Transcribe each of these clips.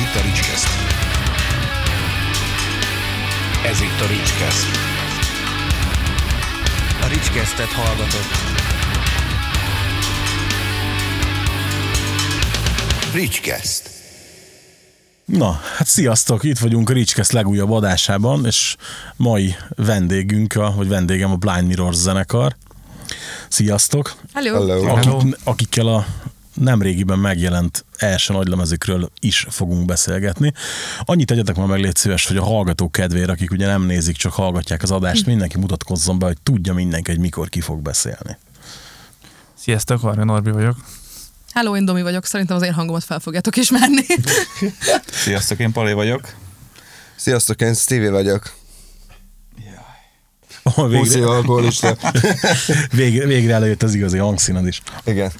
itt a Ricskeszt. Ez itt a Ricskeszt. A Ricskesztet hallgatott. Ricskeszt. Na, hát sziasztok, itt vagyunk a Ricskesz legújabb adásában, és mai vendégünk, a, vagy vendégem a Blind Mirror zenekar. Sziasztok! Hello. Hello. Akik, akikkel a nemrégiben megjelent első nagylemezükről is fogunk beszélgetni. Annyit tegyetek már meg, légy szíves, hogy a hallgatók kedvére, akik ugye nem nézik, csak hallgatják az adást, mindenki mutatkozzon be, hogy tudja mindenki, hogy mikor ki fog beszélni. Sziasztok, Varga Norbi vagyok. Hello, én Domi vagyok, szerintem az én hangomat fel fogjátok ismerni. Sziasztok, én Pali vagyok. Sziasztok, én Stevie vagyok. Oh, 20 év végre, alkoholista. végre, végre előjött az igazi hangszíned is. Igen.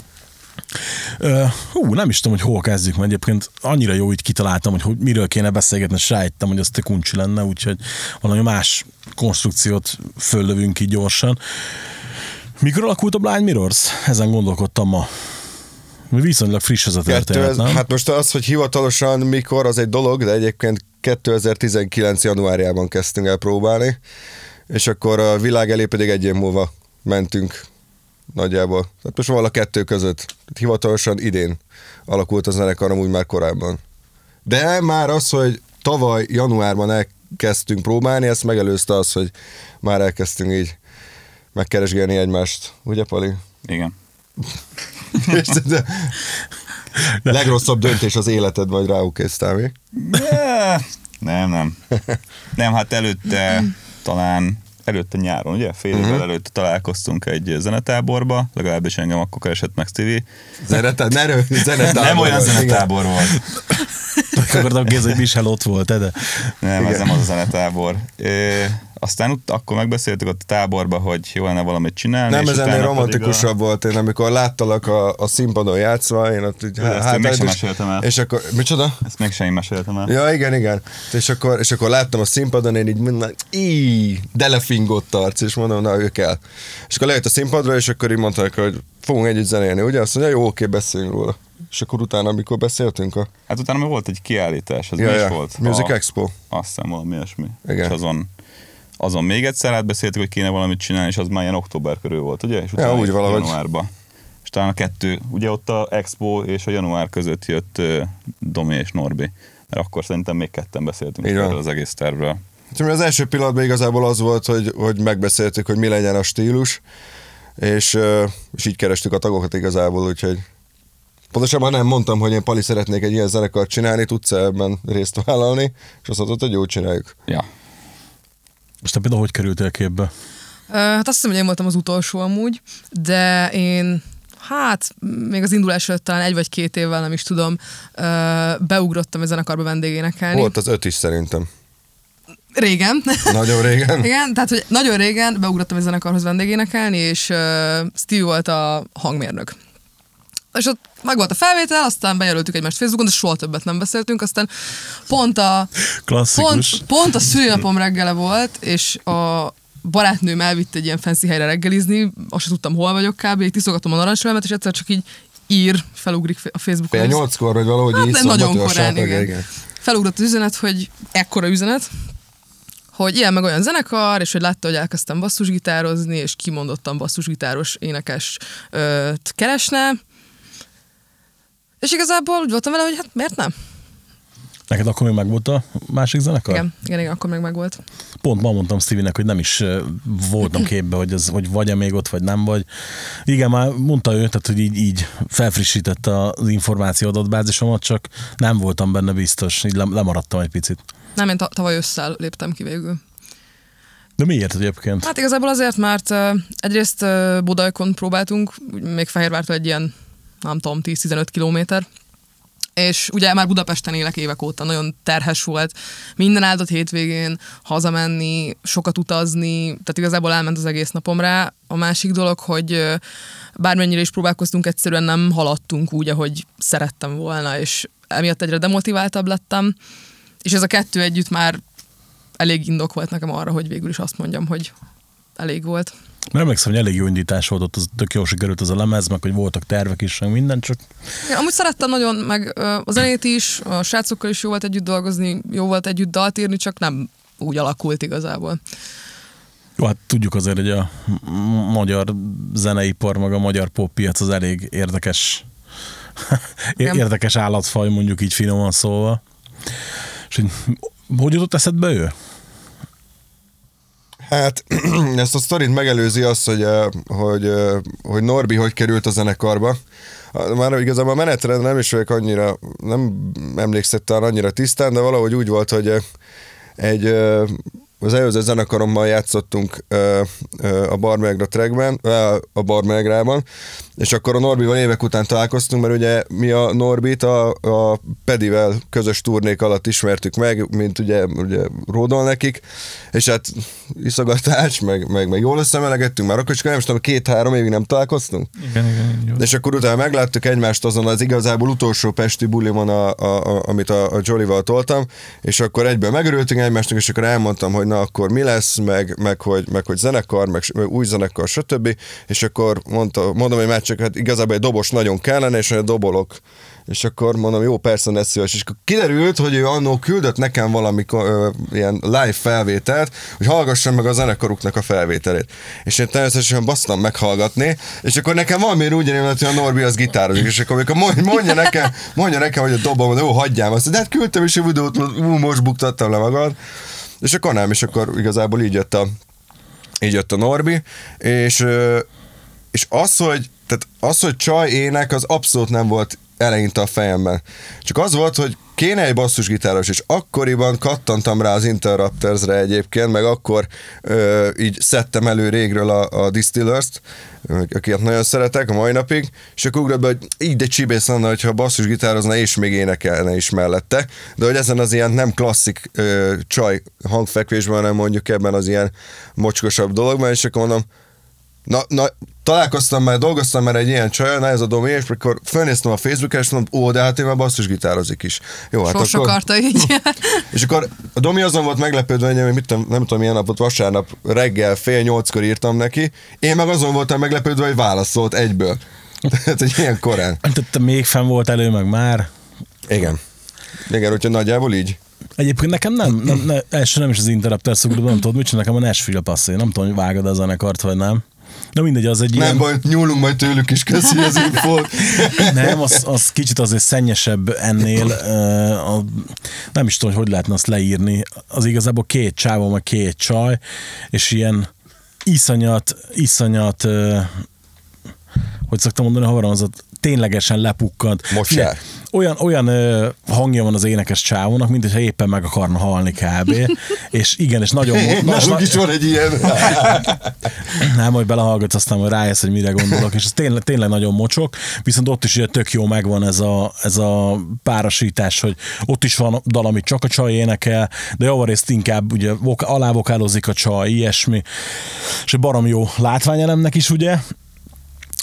Hú, nem is tudom, hogy hol kezdjük, mert egyébként annyira jó, hogy kitaláltam, hogy, hogy miről kéne beszélgetni, és rájöttem, hogy az te kuncsi lenne, úgyhogy valami más konstrukciót föllövünk ki gyorsan. Mikor alakult a Blind Mirrors? Ezen gondolkodtam ma. Viszonylag friss ez a történet, nem? hát most az, hogy hivatalosan mikor, az egy dolog, de egyébként 2019. januárjában kezdtünk el próbálni, és akkor a világ elé pedig egy év múlva mentünk nagyjából. Tehát most van a kettő között. Tehát hivatalosan idén alakult a zenekar, amúgy már korábban. De már az, hogy tavaly januárban elkezdtünk próbálni, ezt megelőzte az, hogy már elkezdtünk így megkeresgélni egymást. Ugye, Pali? Igen. De- Legrosszabb döntés az életed, vagy ráukésztál mi? Nem, nem. Nem, hát előtte talán előtte nyáron, ugye? Fél évvel uh-huh. előtte találkoztunk egy zenetáborba, legalábbis engem akkor keresett meg Stevie. Zenetá, ne röv, zenetábor. nem olyan vagy, igen. zenetábor volt. Akartam kérdezni, hogy Michel ott volt, de Nem, ez nem az a zenetábor. É, aztán ott, akkor megbeszéltük ott a táborba, hogy jó lenne valamit csinálni. Nem, ez ennél romantikusabb volt, én amikor láttalak a, a színpadon játszva, én ott így ezt én mégsem és, meséltem el. és akkor, micsoda? A, ezt még sem meséltem el. Ja, igen, igen. És akkor, és akkor láttam a színpadon, én így minden, így, delefingott arc, és mondom, na, ő kell. És akkor lejött a színpadra, és akkor így mondták, hogy fogunk együtt zenélni, ugye? Azt mondja, jó, oké, beszéljünk róla. És akkor utána, amikor beszéltünk a... Hát utána volt egy kiállítás, ez Ja, mi is ja, volt? Music a, Expo. Azt hiszem valami ilyesmi. Igen. És azon, azon még egyszer átbeszéltük, hogy kéne valamit csinálni, és az már ilyen október körül volt, ugye? És utána úgy jött valahogy. Januárba. És talán a kettő, ugye ott a Expo és a január között jött Domi és Norbi. Mert akkor szerintem még ketten beszéltünk erről az egész tervről. Hát, Az első pillanatban igazából az volt, hogy, hogy megbeszéltük, hogy mi legyen a stílus, és, és így kerestük a tagokat igazából, úgyhogy pontosabban nem mondtam, hogy én Pali szeretnék egy ilyen zenekart csinálni, tudsz ebben részt vállalni, és azt mondta, hogy jó, csináljuk. Ja. Most te például hogy kerültél képbe? Hát azt hiszem, hogy én voltam az utolsó amúgy, de én hát még az indulás előtt talán egy vagy két évvel, nem is tudom, beugrottam a zenekarba vendégénekelni. Volt az öt is szerintem. Régen. Nagyon régen. Igen, tehát hogy nagyon régen beugrottam a zenekarhoz vendégénekelni, és uh, Steve volt a hangmérnök. És ott meg volt a felvétel, aztán bejelöltük egymást Facebookon, de soha többet nem beszéltünk, aztán pont a, Klasszikus. pont, pont a szülinapom reggele volt, és a barátnőm elvitt egy ilyen fancy helyre reggelizni, azt sem tudtam, hol vagyok kb. Így tiszogatom a narancslemet, és egyszer csak így ír, felugrik a Facebookon. Fél nyolckor, vagy valahogy Hát így nem nagyon korán, sátag, igen. igen. Felugrott az üzenet, hogy ekkora üzenet, hogy ilyen meg olyan zenekar, és hogy látta, hogy elkezdtem basszusgitározni, és kimondottan basszusgitáros énekes ö, keresne. És igazából úgy voltam vele, hogy hát miért nem? Neked akkor még megvolt a másik zenekar? Igen, igen, igen, akkor meg megvolt. Pont ma mondtam Stevie-nek, hogy nem is voltam képbe, hogy, ez, hogy vagy-e még ott, vagy nem vagy. Igen, már mondta ő, tehát, hogy így, így felfrissítette az információ adatbázisomat, csak nem voltam benne biztos, így lem- lemaradtam egy picit. Nem, én ta- tavaly ősszel léptem ki végül. De miért egyébként? Hát igazából azért, mert egyrészt Budajkon próbáltunk, még Fehérvártól egy ilyen, nem tudom, 10-15 kilométer, és ugye már Budapesten élek évek óta, nagyon terhes volt, minden áldott hétvégén hazamenni, sokat utazni, tehát igazából elment az egész napom rá. A másik dolog, hogy bármennyire is próbálkoztunk, egyszerűen nem haladtunk úgy, ahogy szerettem volna, és emiatt egyre demotiváltabb lettem, és ez a kettő együtt már elég indok volt nekem arra, hogy végül is azt mondjam, hogy elég volt. Mert emlékszem, hogy elég jó indítás volt ott, az tök jól sikerült az a lemez, meg hogy voltak tervek is, meg minden, csak Én amúgy szerettem nagyon, meg ö, a zenét is, a srácokkal is jó volt együtt dolgozni, jó volt együtt dalt írni, csak nem úgy alakult igazából. jó, hát tudjuk azért, hogy a magyar zeneipar, meg a magyar poppiac az elég érdekes érdekes állatfaj, mondjuk így finoman szólva. És hogy, hogy jutott eszedbe ő? Hát ezt a sztorit megelőzi az, hogy, hogy, hogy Norbi hogy került a zenekarba. Már igazából a menetrend nem is vagyok annyira, nem emlékszem talán annyira tisztán, de valahogy úgy volt, hogy egy az előző zenekarommal játszottunk a Barmegra trackben, ö, a Barmegrában, és akkor a Norbival évek után találkoztunk, mert ugye mi a Norbit a, a Pedivel közös turnék alatt ismertük meg, mint ugye, ugye Ródol nekik, és hát iszogatás, meg, meg, meg jól összemelegettünk már akkor, és nem is tudom, két-három évig nem találkoztunk. Igen, igen. És akkor utána megláttuk egymást azon az igazából utolsó pesti bulimon, a, a, a, amit a, a Jolly-val toltam, és akkor egyből megörültünk egymásnak, és akkor elmondtam, hogy na akkor mi lesz, meg, meg, hogy, meg hogy zenekar, meg, meg új zenekar, stb. És akkor mondta, mondom, hogy már csak hát igazából egy dobos nagyon kellene, és olyan dobolok. És akkor mondom, jó, persze, ne szíves. És akkor kiderült, hogy ő annó küldött nekem valami ö, ilyen live felvételt, hogy hallgassam meg a zenekaruknak a felvételét. És én természetesen basztam meghallgatni, és akkor nekem valamiért úgy érem, hogy a Norbi az gitározik, és akkor amikor mond- mondja nekem, mondja nekem, hogy a dobom, jó, hagyjám azt, de hát küldtem is a videót, ú, most buktattam le magad. És akkor nem, és akkor igazából így jött a, így jött a Norbi, és, és az, hogy, tehát az, hogy csaj ének, az abszolút nem volt eleinte a fejemben. Csak az volt, hogy kéne egy basszusgitáros, és akkoriban kattantam rá az Interrupters-re egyébként, meg akkor ö, így szedtem elő régről a, a Distillers-t, akiket nagyon szeretek a mai napig, és akkor ugrott be, hogy így de csibész lenne, hogyha basszusgitározna és még énekelne is mellette, de hogy ezen az ilyen nem klasszik ö, csaj hangfekvésben, hanem mondjuk ebben az ilyen mocskosabb dologban, és akkor mondom, Na, na, találkoztam már, dolgoztam már egy ilyen csajjal, ez a Domi, és akkor fölnéztem a Facebookra, és mondom, ó, de hát én már basszusgitározik is. Jó, hát Sors akkor... akarta így. És akkor a Domi azon volt meglepődve, hogy én mit tudom, nem tudom milyen napot, vasárnap reggel fél nyolckor írtam neki, én meg azon voltam meglepődve, hogy válaszolt egyből. Tehát, hogy ilyen korán. Tehát még fenn volt elő, meg már. Igen. Igen, úgyhogy nagyjából így. Egyébként nekem nem, nem, nem első nem is az Interrupter szokott, nem tudod, mit csinál nekem a Nashville passzé. Nem tudom, hogy vágod a zenekart, vagy nem. Na mindegy, az egy Nem ilyen... baj, nyúlunk majd tőlük is, köszi az infót. Nem, az, az kicsit azért szennyesebb ennél. Uh, a, nem is tudom, hogy hogy lehetne azt leírni. Az igazából két csávó, meg két csaj, és ilyen iszonyat, iszonyat, uh, hogy szoktam mondani, havarom, az ott ténylegesen lepukkant. Figyelj, Olyan, olyan ö, hangja van az énekes csávónak, mint hogyha éppen meg akarna halni kb. és igen, és nagyon... mo- most Nálunk is van egy ilyen. nem, hogy belehallgatsz, aztán majd rájössz, hogy mire gondolok, és ez tényleg, tényleg nagyon mocsok, viszont ott is ugye tök jó megvan ez a, ez a párosítás, hogy ott is van dal, amit csak a csaj énekel, de javarészt inkább ugye voka, alávokálozik a csaj, ilyesmi, és barom jó látványelemnek is, ugye,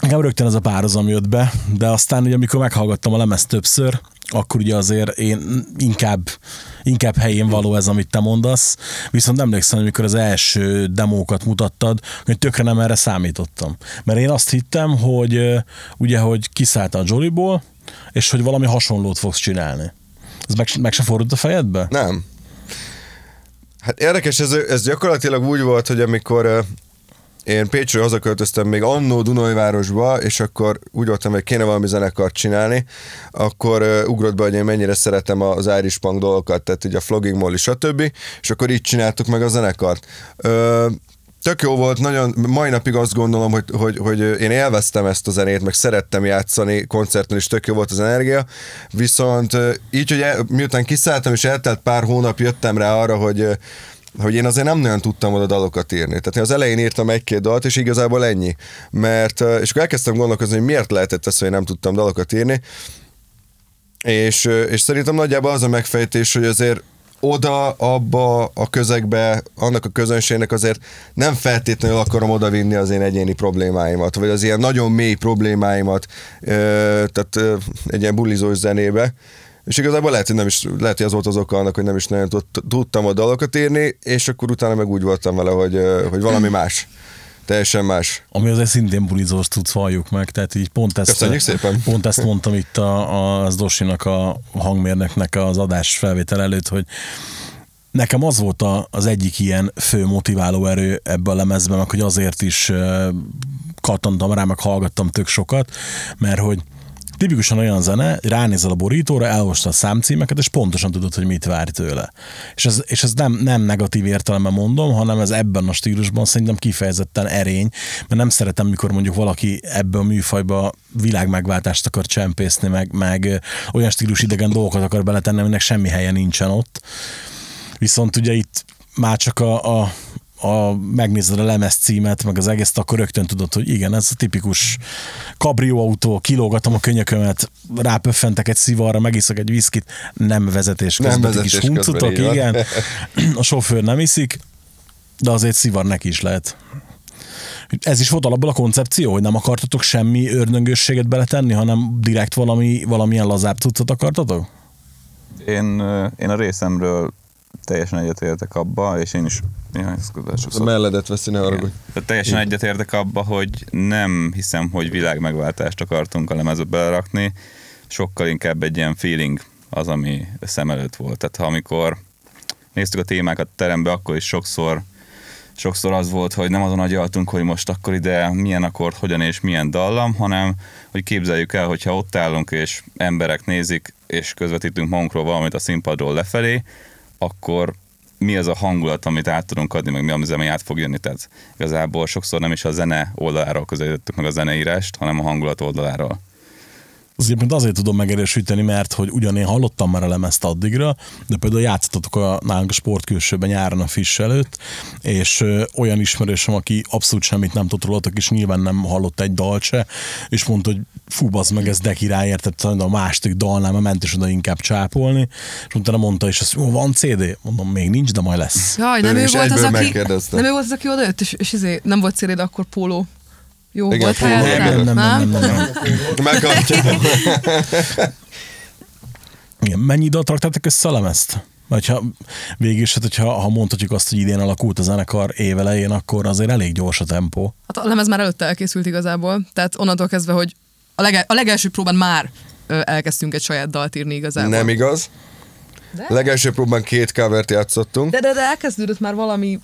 Nekem rögtön ez a párhuzam jött be, de aztán ugye amikor meghallgattam a lemezt többször, akkor ugye azért én inkább, inkább helyén való ez, amit te mondasz, viszont emlékszem, amikor az első demókat mutattad, hogy tökre nem erre számítottam. Mert én azt hittem, hogy ugye, hogy kiszállt a Jollyból, és hogy valami hasonlót fogsz csinálni. Ez meg, meg se fordult a fejedbe? Nem. Hát érdekes, ez, ez gyakorlatilag úgy volt, hogy amikor én Pécsről hazaköltöztem még annó Dunajvárosba, és akkor úgy voltam, hogy kéne valami zenekart csinálni, akkor uh, ugrott be, hogy én mennyire szeretem az Irish Punk dolgokat, tehát ugye a Flogging Molly, stb. És akkor így csináltuk meg a zenekart. Uh, tök jó volt, nagyon, mai napig azt gondolom, hogy, hogy, hogy én élveztem ezt a zenét, meg szerettem játszani koncerten, és tök jó volt az energia, viszont így, hogy el, miután kiszálltam, és eltelt pár hónap, jöttem rá arra, hogy hogy én azért nem nagyon tudtam oda dalokat írni. Tehát én az elején írtam egy-két dalt, és igazából ennyi. Mert, és akkor elkezdtem gondolkozni, hogy miért lehetett ez, hogy nem tudtam dalokat írni, és, és szerintem nagyjából az a megfejtés, hogy azért oda, abba a közegbe, annak a közönségnek azért nem feltétlenül akarom oda vinni az én egyéni problémáimat, vagy az ilyen nagyon mély problémáimat, tehát egy ilyen bulizós zenébe. És igazából lehet, hogy, nem is, lehet, hogy az volt az oka annak, hogy nem is nagyon tud- tudtam a dalokat írni, és akkor utána meg úgy voltam vele, hogy, hogy valami más. Teljesen más. Ami azért szintén bulizós tudsz, valljuk meg, tehát így pont ezt, Köszönjük szépen. pont ezt mondtam itt a, a, az Dosinak, a hangmérnöknek az adás felvétel előtt, hogy nekem az volt a, az egyik ilyen fő motiváló erő ebben a lemezben, meg hogy azért is kattantam rá, meg hallgattam tök sokat, mert hogy tipikusan olyan zene, ránézel a borítóra, elolvastad a számcímeket, és pontosan tudod, hogy mit várj tőle. És ez, és ez nem, nem negatív értelemben mondom, hanem ez ebben a stílusban szerintem kifejezetten erény, mert nem szeretem, mikor mondjuk valaki ebbe a műfajba világmegváltást akar csempészni, meg, meg olyan stílus idegen dolgokat akar beletenni, aminek semmi helye nincsen ott. Viszont ugye itt már csak a, a, a, megnézed a lemez címet, meg az egész, akkor rögtön tudod, hogy igen, ez a tipikus kabrióautó, kilógatom a könyökömet, rápöffentek egy szivarra, megiszok egy viszkit, nem vezetés közben, Nem vezetés kis huncutok, igen. A sofőr nem iszik, de azért szivar neki is lehet. Ez is volt alapból a koncepció, hogy nem akartatok semmi ördöngősséget beletenni, hanem direkt valami, valamilyen lazább cuccot akartatok? Én, én a részemről teljesen egyetértek abba, és én is néha ezt A melledet veszi, ne haragudj. Tehát teljesen egyetértek abba, hogy nem hiszem, hogy világmegváltást akartunk a lemezbe belerakni, sokkal inkább egy ilyen feeling az, ami szem előtt volt. Tehát ha amikor néztük a témákat a terembe, akkor is sokszor sokszor az volt, hogy nem azon agyaltunk, hogy most akkor ide milyen akkord, hogyan és milyen dallam, hanem hogy képzeljük el, hogyha ott állunk és emberek nézik, és közvetítünk magunkról valamit a színpadról lefelé, akkor mi az a hangulat, amit át tudunk adni, meg mi az, ami át fog jönni. Tehát igazából sokszor nem is a zene oldaláról közelítettük meg a zeneírást, hanem a hangulat oldaláról. Az egyébként azért tudom megerősíteni, mert hogy ugyan én hallottam már a lemezt addigra, de például játszottatok a, nálunk a sportkülsőben nyáron a Fish előtt, és ö, olyan ismerősöm, aki abszolút semmit nem tudott rólatok, és nyilván nem hallott egy dalt se, és mondta, hogy fú, bazd meg, ez de király, érted, a második dalnál már ment is oda inkább csápolni, és utána mondta, és azt, jó, van CD? Mondom, még nincs, de majd lesz. Jaj, nem Ő ő, volt az, aki, nem ő volt az, aki odajött, és, és izé, nem volt céléd, akkor póló. Jó Igen, volt helyed? volt. Nem, nem, nem, nem, nem. Megkapja. Igen, mennyi dalt raktátok össze a lemezt? Vagy ha végül is, hát, hogyha, ha mondhatjuk azt, hogy idén alakult a zenekar évelején, akkor azért elég gyors a tempó. Hát a lemez már előtte elkészült igazából, tehát onnantól kezdve, hogy a, lege, a legelső próbán már ö, elkezdtünk egy saját dalt írni igazából. Nem igaz. Legelső próbán két covert játszottunk. De, de, de elkezdődött már valami,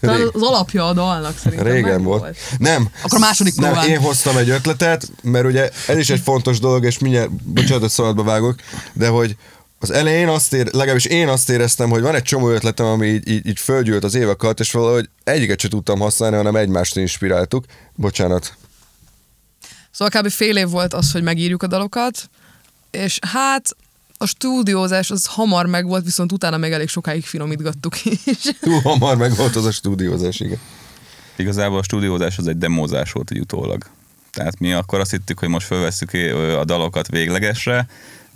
Rég. az alapja a dalnak szerintem. Régen meg volt. Nem. Akkor a második Nem, próbán. én hoztam egy ötletet, mert ugye ez is egy fontos dolog, és mindjárt, bocsánat, hogy szabadba vágok, de hogy az elején azt ér, legalábbis én azt éreztem, hogy van egy csomó ötletem, ami így, így, így földgyűlt az évek alatt, és valahogy egyiket sem tudtam használni, hanem egymást inspiráltuk. Bocsánat. Szóval kb. fél év volt az, hogy megírjuk a dalokat, és hát a stúdiózás az hamar megvolt, viszont utána még elég sokáig finomítgattuk is. Túl hamar meg volt az a stúdiózás, igen. Igazából a stúdiózás az egy demózás volt egy utólag. Tehát mi akkor azt hittük, hogy most felvesszük a dalokat véglegesre,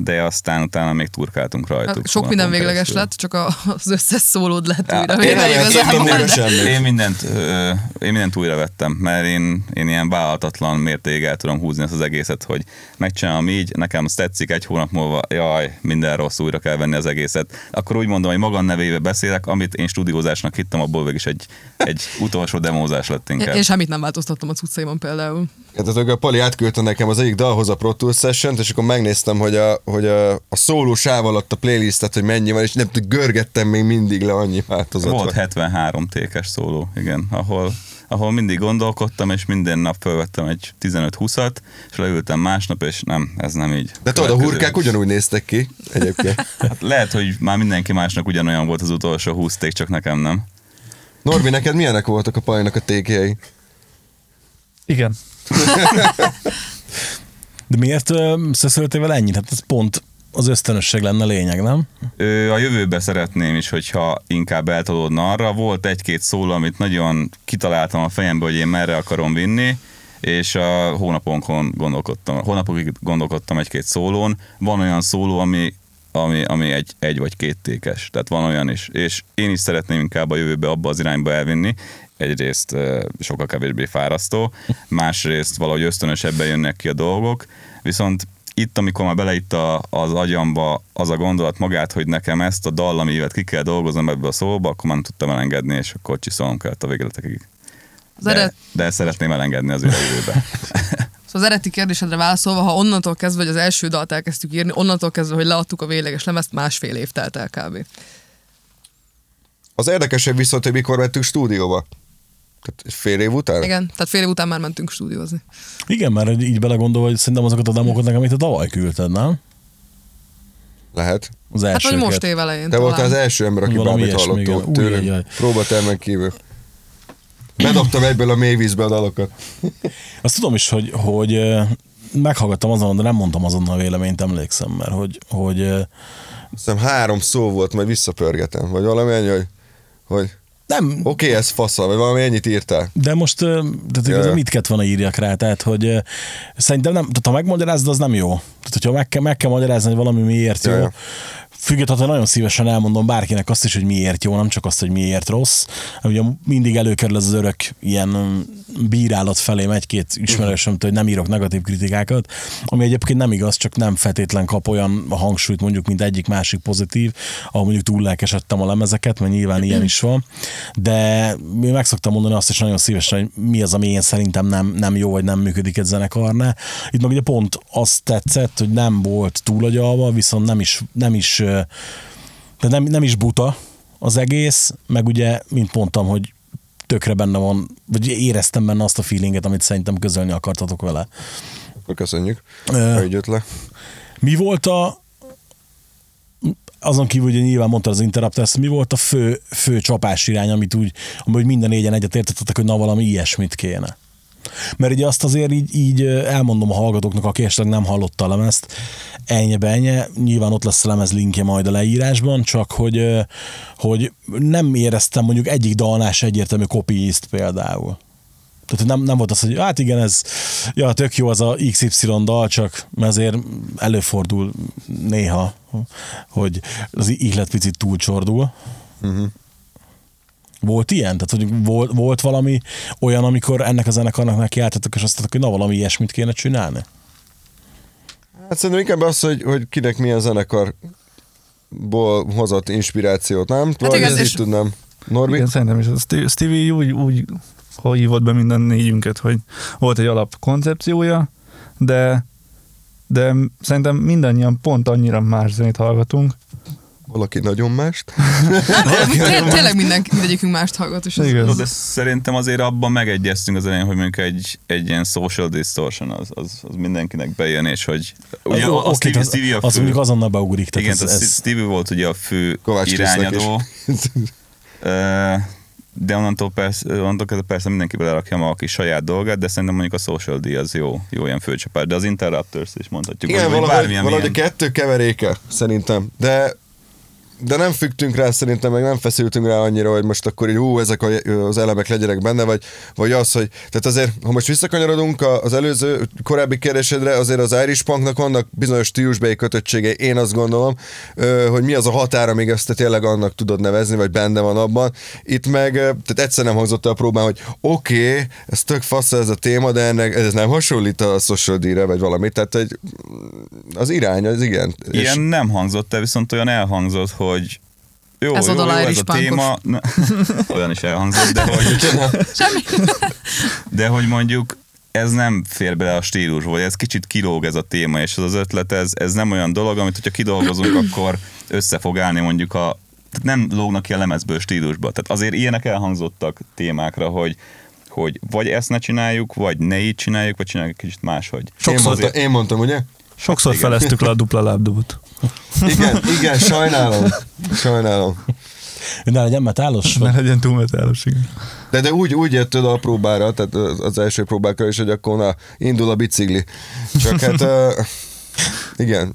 de aztán utána még turkáltunk rajtuk. Hát Sok minden végleges keresztül. lett, csak a, az összes szólód lett Ja, újra. én De- semmit. Én mindent, ö, én mindent újra vettem, mert én, én ilyen vállalhatatlan mértékig el tudom húzni ezt az egészet, hogy megcsinálom így, nekem azt tetszik, egy hónap múlva, jaj, minden rossz, újra kell venni az egészet. Akkor úgy mondom, hogy magam nevébe beszélek, amit én stúdiózásnak hittem, abból végig is egy, egy utolsó demózás lett Én, inkább. én semmit nem változtattam a cuccaimon például. Hát az a Pali átküldte nekem az egyik dalhoz a Pro Tools session és akkor megnéztem, hogy a, hogy a, a szóló sáv alatt a playlistet, hogy mennyi van, és nem tudom, görgettem még mindig le annyi változat. Volt van. 73 tékes szóló, igen, ahol, ahol mindig gondolkodtam, és minden nap felvettem egy 15-20-at, és leültem másnap, és nem, ez nem így. De tudod, a hurkák ugyanúgy néztek ki egyébként. Hát lehet, hogy már mindenki másnak ugyanolyan volt az utolsó 20 ték, csak nekem nem. Norbi, neked milyenek voltak a Palinak a tékjei? Igen. De miért ö, szeszöltél vele ennyit? Hát ez pont az ösztönösség lenne lényeg, nem? Ö, a jövőbe szeretném is, hogyha inkább eltolódna arra. Volt egy-két szóló, amit nagyon kitaláltam a fejembe, hogy én merre akarom vinni, és a hónaponkon gondolkodtam, hónapokig gondolkodtam egy-két szólón. Van olyan szóló, ami, ami, ami egy, egy vagy két tékes, tehát van olyan is. És én is szeretném inkább a jövőbe abba az irányba elvinni, egyrészt sokkal kevésbé fárasztó, másrészt valahogy ösztönösebben jönnek ki a dolgok, viszont itt, amikor már beleitt a, az agyamba az a gondolat magát, hogy nekem ezt a dallamívet ki kell dolgoznom ebbe a szóba, akkor már nem tudtam elengedni, és akkor csiszolnom kellett a végletekig. De, ered, de szeretném elengedni az jövőbe. szóval az eredeti kérdésedre válaszolva, ha onnantól kezdve, hogy az első dalt elkezdtük írni, onnantól kezdve, hogy leadtuk a végleges lemezt, másfél év telt el kb. Az érdekesebb viszont, hogy mikor mentünk stúdióba. Tehát fél év után? Igen, tehát fél év után már mentünk stúdiózni. Igen, mert így belegondolva, hogy szerintem azokat a demokat nekem, amit a tavaly küldted, nem? Lehet. Az Hát vagy most év elején Te voltál az első ember, aki Valami bármit hallott tőlem. Próbatermen kívül. Bedobtam egyből a mély vízbe a dalokat. Azt tudom is, hogy, hogy meghallgattam azon, de nem mondtam azonnal a véleményt, emlékszem, mert hogy, hogy Azt hiszem három szó volt, majd visszapörgetem. Vagy valami ennyi, hogy, hogy nem, oké, okay, ez faszal, vagy valami ennyit írtál. De most, tehát Ja, ja. mit kellett volna írjak rá, tehát hogy szerintem nem, tehát ha megmagyarázod, az nem jó. Tehát hogyha meg kell, meg kell magyarázni, hogy valami miért jó, Ja, ja. Függetlenül nagyon szívesen elmondom bárkinek azt is, hogy miért jó, nem csak azt, hogy miért rossz. Ugye mindig előkerül az örök ilyen mm, bírálat felém egy-két ismerősömtől, hogy nem írok negatív kritikákat, ami egyébként nem igaz, csak nem feltétlen kap olyan hangsúlyt mondjuk, mint egyik másik pozitív, ahol mondjuk túl lelkesedtem a lemezeket, mert nyilván ilyen is van. De mi meg szoktam mondani azt is nagyon szívesen, hogy mi az, ami én szerintem nem, nem jó, vagy nem működik egy zenekarnál. Itt meg ugye pont azt tetszett, hogy nem volt túlagyalva, viszont nem is, nem is, de nem, nem is buta az egész, meg ugye, mint mondtam, hogy tökre benne van, vagy éreztem benne azt a feelinget, amit szerintem közölni akartatok vele. Akkor köszönjük, Ö. hogy jött le. Mi volt a azon kívül, hogy nyilván mondta az Interrupters, mi volt a fő, fő csapás irány, amit úgy, amit minden négyen egyet értettek, hogy na valami ilyesmit kéne. Mert ugye azt azért így, így elmondom a hallgatóknak, aki esetleg nem hallotta a lemezt, ennyi ennyi, nyilván ott lesz a lemez linkje majd a leírásban, csak hogy, hogy nem éreztem mondjuk egyik dalnál egyértelmű copy például. Tehát nem, nem volt az, hogy hát igen, ez ja, tök jó az a XY dal, csak azért előfordul néha, hogy az ihlet picit túlcsordul. Uh-huh. Volt ilyen? Tehát, hogy volt, volt valami olyan, amikor ennek a zenekarnak nekiálltatok, és azt mondtak, hogy na valami ilyesmit kéne csinálni? Hát szerintem inkább az, hogy, hogy kinek milyen zenekarból hozott inspirációt, nem? Hát igen, ezt és- is tudnám. Norbi? Igen, szerintem is. Stevie úgy, úgy hogy hívott be minden négyünket, hogy volt egy alap koncepciója, de de szerintem mindannyian pont annyira más zenét hallgatunk. Valaki nagyon mást. Té- tényleg mindenki, mindegyikünk mást hallgat, és Igen. No, de szerintem azért abban megegyeztünk az elején, hogy mondjuk egy, egy ilyen social distortion az, az, az mindenkinek bejön, és hogy ugye Ó, a, a Stevie, az, Stevie a az fő, mondjuk azonnal beugrik. Tehát igen, ez, ez, Stevie volt ugye a fő Kovács irányadó, de onnantól persze, onnantól kezdve persze mindenki belerakja maga a kis saját dolgát, de szerintem mondjuk a Social D az jó, jó ilyen főcsapás, de az Interrupters is mondhatjuk, Igen, hogy valahogy, bármilyen valahogy a milyen, kettő keveréke, szerintem. De de nem fügtünk rá szerintem, meg nem feszültünk rá annyira, hogy most akkor így ú, ezek az elemek legyenek benne, vagy, vagy az, hogy tehát azért, ha most visszakanyarodunk az előző korábbi kérdésedre, azért az Irish Punknak vannak bizonyos stílusbeli kötöttségei, én azt gondolom, hogy mi az a határ, amíg ezt te tényleg annak tudod nevezni, vagy benne van abban. Itt meg, tehát egyszer nem hangzott el a próbán, hogy oké, okay, ez tök fasz ez a téma, de ennek ez nem hasonlít a social D-re, vagy valami, tehát egy, az irány, az igen. ilyen nem hangzott el, viszont olyan elhangzott, hogy jó, Ez jó, jó, ez a téma, Na, olyan is elhangzott, de hogy, Semmi. de hogy mondjuk ez nem fér bele a stílusba, vagy ez kicsit kilóg ez a téma, és ez az ötlet, ez, ez nem olyan dolog, amit hogyha kidolgozunk, akkor össze fog állni mondjuk a tehát nem lógnak ki a lemezből stílusba. Tehát azért ilyenek elhangzottak témákra, hogy, hogy vagy ezt ne csináljuk, vagy ne így csináljuk, vagy csináljuk kicsit máshogy. Én Sokszor, mondtam, én mondtam, ugye? Sokszor igen. feleztük le a dupla lábdobot. Igen, igen, sajnálom. Sajnálom. ne legyen metálos? Ne legyen túl metálos, igen. De, de úgy, úgy jött a próbára, tehát az az első próbákra is, hogy akkor na, indul a bicikli. Csak hát, uh, igen.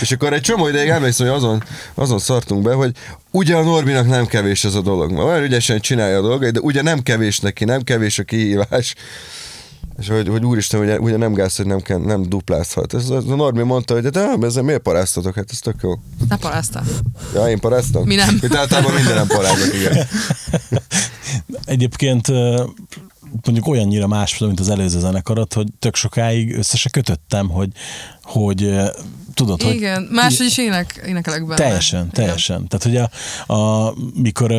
És akkor egy csomó ideig emlékszem, hogy azon, azon szartunk be, hogy ugye a Norbinak nem kevés ez a dolog. Mert olyan ügyesen csinálja a dolgait, de ugye nem kevés neki, nem kevés a kihívás. És hogy, hogy úristen, ugye, ugye nem gáz, hogy nem, kell, nem duplázhat. Ez, az a Norbi mondta, hogy de ezzel miért paráztatok? Hát ez tök jó. Ne paráztál. Ja, én paráztam? Mi nem. Itt általában mindenem parázok, igen. Egyébként mondjuk olyannyira más, mint az előző zenekarat, hogy tök sokáig össze se kötöttem, hogy, hogy tudod, hogy Igen, máshogy is ének, énekelek benne. Teljesen, Igen. teljesen. Tehát, hogy a, a, mikor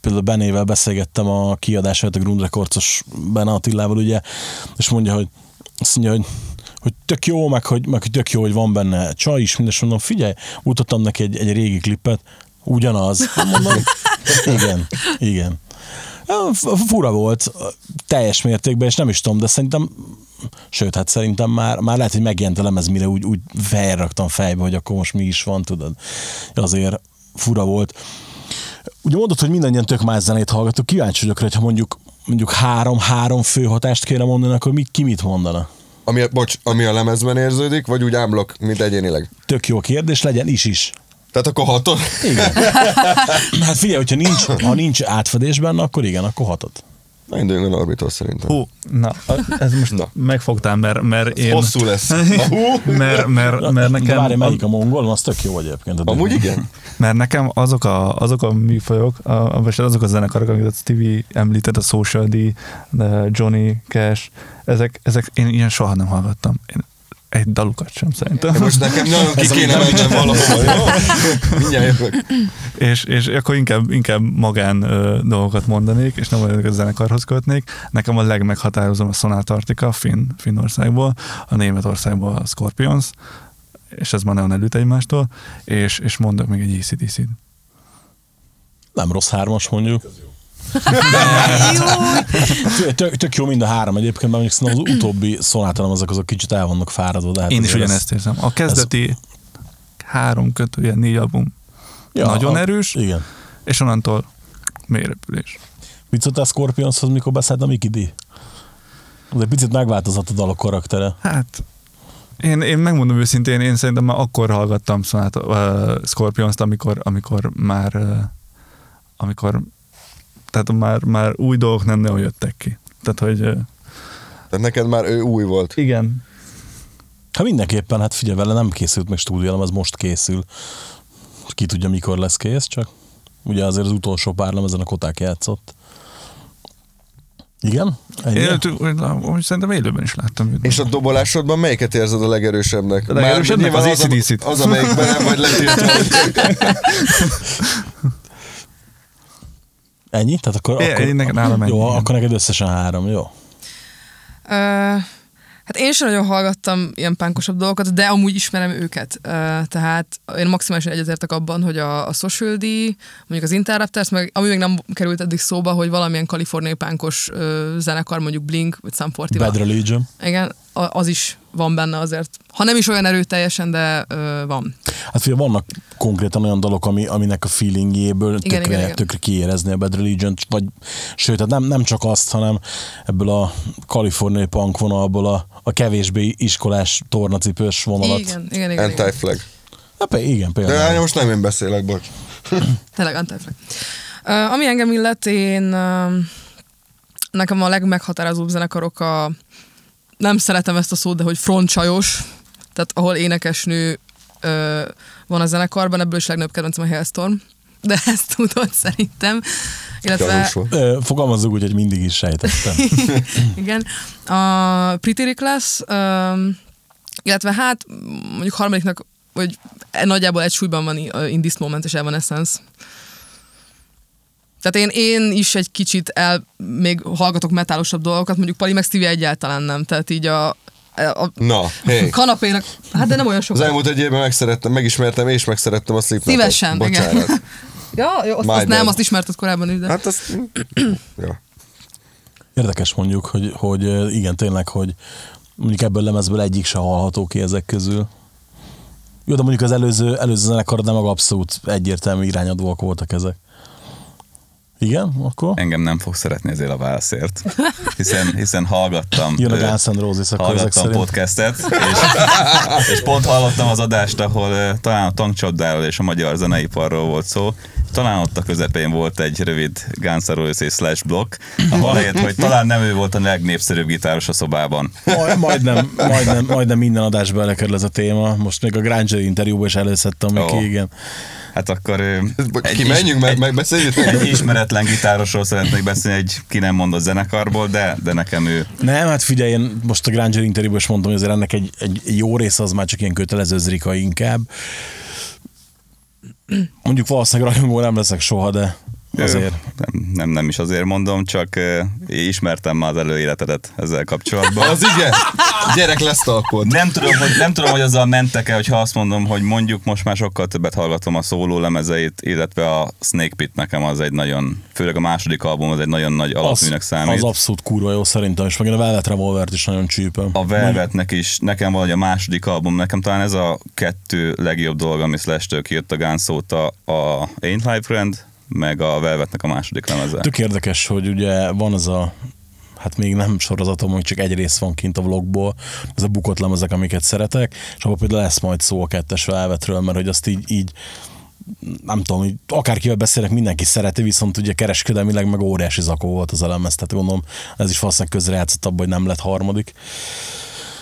például Benével beszélgettem a kiadás előtt a Grund Recordsos Bene Attilával, ugye, és mondja, hogy azt mondja, hogy hogy tök jó, meg hogy, meg hogy tök jó, hogy van benne csaj is, mindes mondom, figyelj, mutattam neki egy, egy régi klippet, ugyanaz. Mondom, igen, igen. Fura volt teljes mértékben, és nem is tudom, de szerintem sőt, hát szerintem már, már lehet, hogy megjelent a lemez, mire úgy, úgy felraktam fejbe, hogy akkor most mi is van, tudod. Azért fura volt. Ugye mondod, hogy mindannyian tök más zenét hallgatok, kíváncsi vagyok hogy ha mondjuk, mondjuk három-három fő hatást kéne mondani, akkor mi, ki mit mondana? Ami, bocs, ami a lemezben érződik, vagy úgy ámblok, mint egyénileg? Tök jó kérdés, legyen is is. Tehát akkor hatod? Igen. Hát figyelj, hogyha nincs, ha nincs átfedés benne, akkor igen, akkor hatott. Na, induljunk a Norbitól szerintem. Hú, na, ez most Na. megfogtál, mert, mert én... Hosszú lesz. Na, hú. Mert, mert, mert De nekem... várj, melyik a mongol? Az tök jó egyébként. Amúgy igen? Mert nekem azok a, azok a műfajok, a, a- vagy azok a zenekarok, amiket a Stevie említett, a Social D, de Johnny Cash, ezek, ezek én ilyen soha nem hallgattam. Én egy dalukat sem szerintem. Most nekem nagyon ki kéne mennem valahol, jó? Mindjárt jövök. és, és akkor inkább, inkább magán ö, dolgokat mondanék, és nem olyan a zenekarhoz kötnék. Nekem a legmeghatározom a Sonata Arctica, Finn, Finnországból, a Németországból a Scorpions, és ez már nagyon elüt egymástól, és, és mondok még egy ACDC-t. Nem rossz hármas mondjuk. Tök, tök, jó mind a három egyébként, mert mondjuk szerintem az utóbbi szonáta nem azok, azok kicsit el vannak fáradva. De hát Én is ugyanezt érzem. A kezdeti három kötője, négy album Ja, nagyon a- erős, Igen. és onnantól mélyrepülés. Mit szóltál Scorpionshoz, mikor beszélt a Mickey D? Az egy picit megváltozott a dalok karaktere. Hát én, én megmondom őszintén, én szerintem már akkor hallgattam Sonata, uh, Scorpions-t, amikor, amikor már uh, amikor tehát már, már új dolgok nem nagyon jöttek ki. Tehát, hogy Tehát neked már ő új volt. igen, Hát mindenképpen, hát figyelj vele, nem készült meg stúdió, ez most készül. Ki tudja, mikor lesz kész, csak ugye azért az utolsó pár ezen a koták játszott. Igen? Ennyi? én őt, úgy szerintem élőben is láttam őt. És a dobolásodban melyiket érzed a legerősebbnek? A legerősebbnek? Már Az. Az, az, amelyikben nem vagy letiltva. Ennyi? Tehát akkor, É, akkor, én neked- nálam ennyi, Jó, igen. akkor neked összesen három, jó? Ö, hát én sem nagyon hallgattam ilyen pánkosabb dolgokat, de amúgy ismerem őket. Ö, tehát én maximálisan egyetértek abban, hogy a, a Social D, mondjuk az Interrupters, meg ami még nem került eddig szóba, hogy valamilyen kaliforniai pánkos ö, zenekar, mondjuk Blink, vagy 41. Bad Religion. Igen, az is van benne azért. Ha nem is olyan erőteljesen, de ö, van. Hát figyelj, vannak konkrétan olyan dalok, ami, aminek a feelingjéből Igen, tökre, igen, igen. tökre kiérezni a Bad Religion, vagy sőt, hát nem, nem csak azt, hanem ebből a kaliforniai punk vonalból a, a kevésbé iskolás tornacipős vonalat. Igen, igen, igen. igen. Anti-flag. Hát, pe- igen, De például. most nem én beszélek, bocs. Tényleg antiflag. Uh, ami engem illet, én uh, nekem a legmeghatározóbb zenekarok a nem szeretem ezt a szót, de hogy frontcsajos, tehát ahol énekesnő uh, van a zenekarban, ebből is legnagyobb kedvencem a Hailstorm, de ezt tudod szerintem. Illetve. Ö, Fogalmazzuk úgy, hogy mindig is sejtettem. igen. A Pretty Reckless, illetve hát mondjuk harmadiknak, hogy nagyjából egy súlyban van In This Moment és Evanescence. Tehát én, én is egy kicsit el, még hallgatok metálosabb dolgokat, mondjuk Pali meg Stevie egyáltalán nem. Tehát így a, a Na, hé. kanapénak, hát de nem olyan Az sokat. elmúlt egy évben megszerettem, megismertem és megszerettem a Slipknotot. Szívesen, igen. Bocsánat. Ja, jó, azt, My azt nem, azt ismerted korábban is, de... Hát azt... ja. Érdekes mondjuk, hogy, hogy igen, tényleg, hogy mondjuk ebből a lemezből egyik se hallható ki ezek közül. Jó, de mondjuk az előző, előző zenekar, de meg abszolút egyértelmű irányadóak voltak ezek. Igen, akkor? Engem nem fog szeretni ezért a válaszért, hiszen, hiszen hallgattam, Jön a Guns N' Roses, akkor hallgattam podcastet, és, és pont hallottam az adást, ahol talán a tankcsapdáról és a magyar zeneiparról volt szó, talán ott a közepén volt egy rövid Guns N' Roses slash block, ahol leírt, hogy talán nem ő volt a legnépszerűbb gitáros a szobában. Majd, majdnem, majdnem, majdnem minden adásba belekerül ez a téma. Most még a Granger interjúban is előszedtem Ó. neki, igen. Hát akkor Ki menjünk, meg, megbeszéljük? egy ismeretlen gitárosról szeretnék beszélni, egy ki nem mondott zenekarból, de, de nekem ő Nem, hát figyelj, én most a Granger interjúban is mondtam, hogy azért ennek egy, egy jó része az már csak ilyen kötelező zrika inkább. Mondjuk valószínűleg rajongó nem leszek soha, de Azért. Nem, nem, nem is azért mondom, csak ö, ismertem már az előéletedet ezzel kapcsolatban. Az igen, gyerek lesz talpod. Nem tudom, hogy, nem tudom, hogy azzal mentek-e, hogyha azt mondom, hogy mondjuk most már sokkal többet hallgatom a szóló lemezeit, illetve a Snake Pit nekem az egy nagyon, főleg a második album az egy nagyon nagy alapműnek számít. az abszolút kurva jó szerintem, és meg a Velvet Revolvert is nagyon csípem. a Velvetnek is, nekem valahogy a második album, nekem talán ez a kettő legjobb dolog, ami Slash-től kijött a Guns óta, a Ain't Life Friend, meg a Velvetnek a második lemeze. Tök érdekes, hogy ugye van az a hát még nem sorozatom, hogy csak egy rész van kint a vlogból, ez a bukott lemezek, amiket szeretek, és abban például lesz majd szó a kettes Velvetről, mert hogy azt így, így nem tudom, hogy akárkivel beszélek, mindenki szereti, viszont ugye kereskedelmileg meg óriási zakó volt az a lemez, tehát gondolom ez is valószínűleg közrejátszott abban, hogy nem lett harmadik.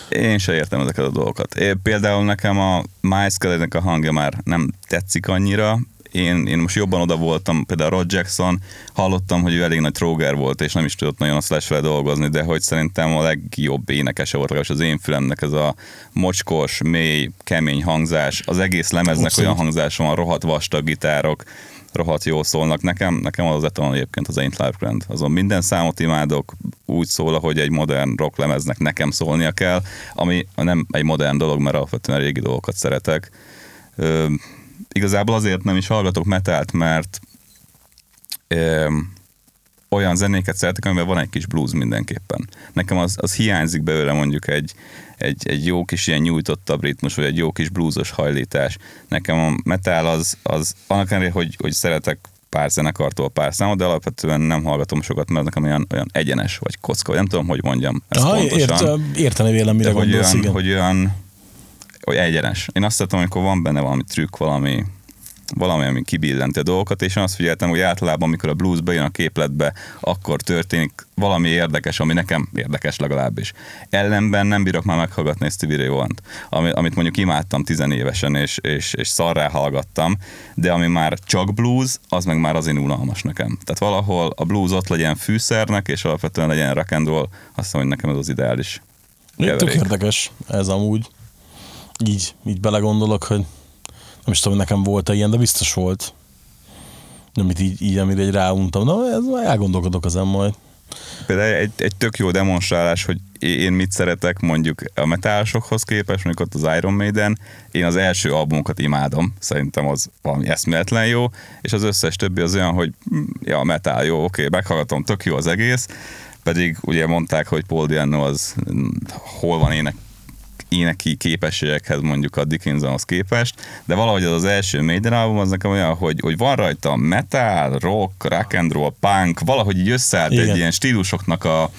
Én se értem ezeket a dolgokat. Én, például nekem a Miles a hangja már nem tetszik annyira, én, én most jobban oda voltam, például Rod Jackson, hallottam, hogy ő elég nagy tróger volt, és nem is tudott nagyon a slash dolgozni, de hogy szerintem a legjobb énekese volt, legalábbis az én fülemnek ez a mocskos, mély, kemény hangzás, az egész lemeznek Abszolút. olyan hangzása van, rohadt vastag gitárok, rohadt jól szólnak. Nekem, nekem az etalon egyébként az Ain't Life Grand. Azon minden számot imádok, úgy szól, ahogy egy modern rock lemeznek nekem szólnia kell, ami nem egy modern dolog, mert alapvetően régi dolgokat szeretek. Igazából azért nem is hallgatok metált, mert ö, olyan zenéket szeretek, amiben van egy kis blues mindenképpen. Nekem az, az hiányzik belőle mondjuk egy, egy, egy jó kis ilyen nyújtottabb ritmus, vagy egy jó kis bluesos hajlítás. Nekem a metal az, az annak ellenére, hogy, hogy szeretek pár zenekartól pár számot, de alapvetően nem hallgatom sokat, mert nekem olyan, olyan egyenes, vagy kocka, vagy nem tudom, hogy mondjam ezt Aha, pontosan. ért, érteni vélem, mire de hogy olyan, hogy olyan, hogy egyenes. Én azt szeretem, amikor van benne valami trükk, valami, valami, ami kibillenti a dolgokat, és én azt figyeltem, hogy általában, amikor a blues bejön a képletbe, akkor történik valami érdekes, ami nekem érdekes legalábbis. Ellenben nem bírok már meghallgatni Stevie Ray Vaughan-t, ami, amit mondjuk imádtam tizenévesen, és, és, és szarrá hallgattam, de ami már csak blues, az meg már azért unalmas nekem. Tehát valahol a blues ott legyen fűszernek, és alapvetően legyen rock and roll, azt hiszem, hogy nekem ez az ideális Tök keverék. érdekes ez amúgy. Így, így belegondolok, hogy nem is tudom, nekem volt-e ilyen, de biztos volt. Amit így, így amire egy ráuntam. Na, ez majd elgondolkodok ezen majd. Például egy, egy tök jó demonstrálás, hogy én mit szeretek mondjuk a metálsokhoz képest, mondjuk ott az Iron Maiden, én az első albumokat imádom, szerintem az valami eszméletlen jó, és az összes többi az olyan, hogy hm, ja, metal jó, oké, meghallgatom, tök jó az egész, pedig ugye mondták, hogy Paul Diano az hm, hol van ének éneki képességekhez mondjuk a Dickinsonhoz képest, de valahogy az az első Maiden album az nekem olyan, hogy, hogy van rajta metal, rock, rock and roll, punk, valahogy így összeállt Igen. egy ilyen stílusoknak a,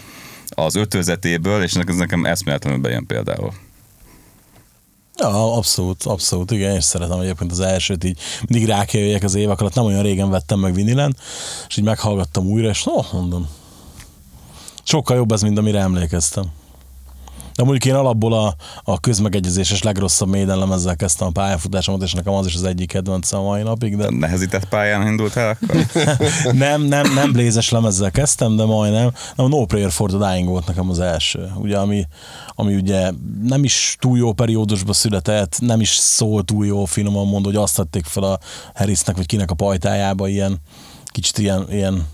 az ötvözetéből, és ez nekem eszméletlenül bejön például. Ja, abszolút, abszolút, igen, és szeretem egyébként az elsőt így, mindig rá kell jöjjek az évek alatt, nem olyan régen vettem meg vinilen, és így meghallgattam újra, és no, mondom, sokkal jobb ez, mint amire emlékeztem. De mondjuk én alapból a, a közmegegyezéses legrosszabb Maiden lemezzel kezdtem a pályafutásomat, és nekem az is az egyik kedvencem a mai napig, de Nehezített pályán indult el akkor? nem, nem, nem blézes lemezzel kezdtem, de majdnem. Nem, a No Prayer for the Dying volt nekem az első, ugye, ami, ami ugye nem is túl jó periódusban született, nem is szól túl jó, finoman mondva, hogy azt tették fel a Harrisnek, vagy kinek a pajtájába, ilyen kicsit ilyen, ilyen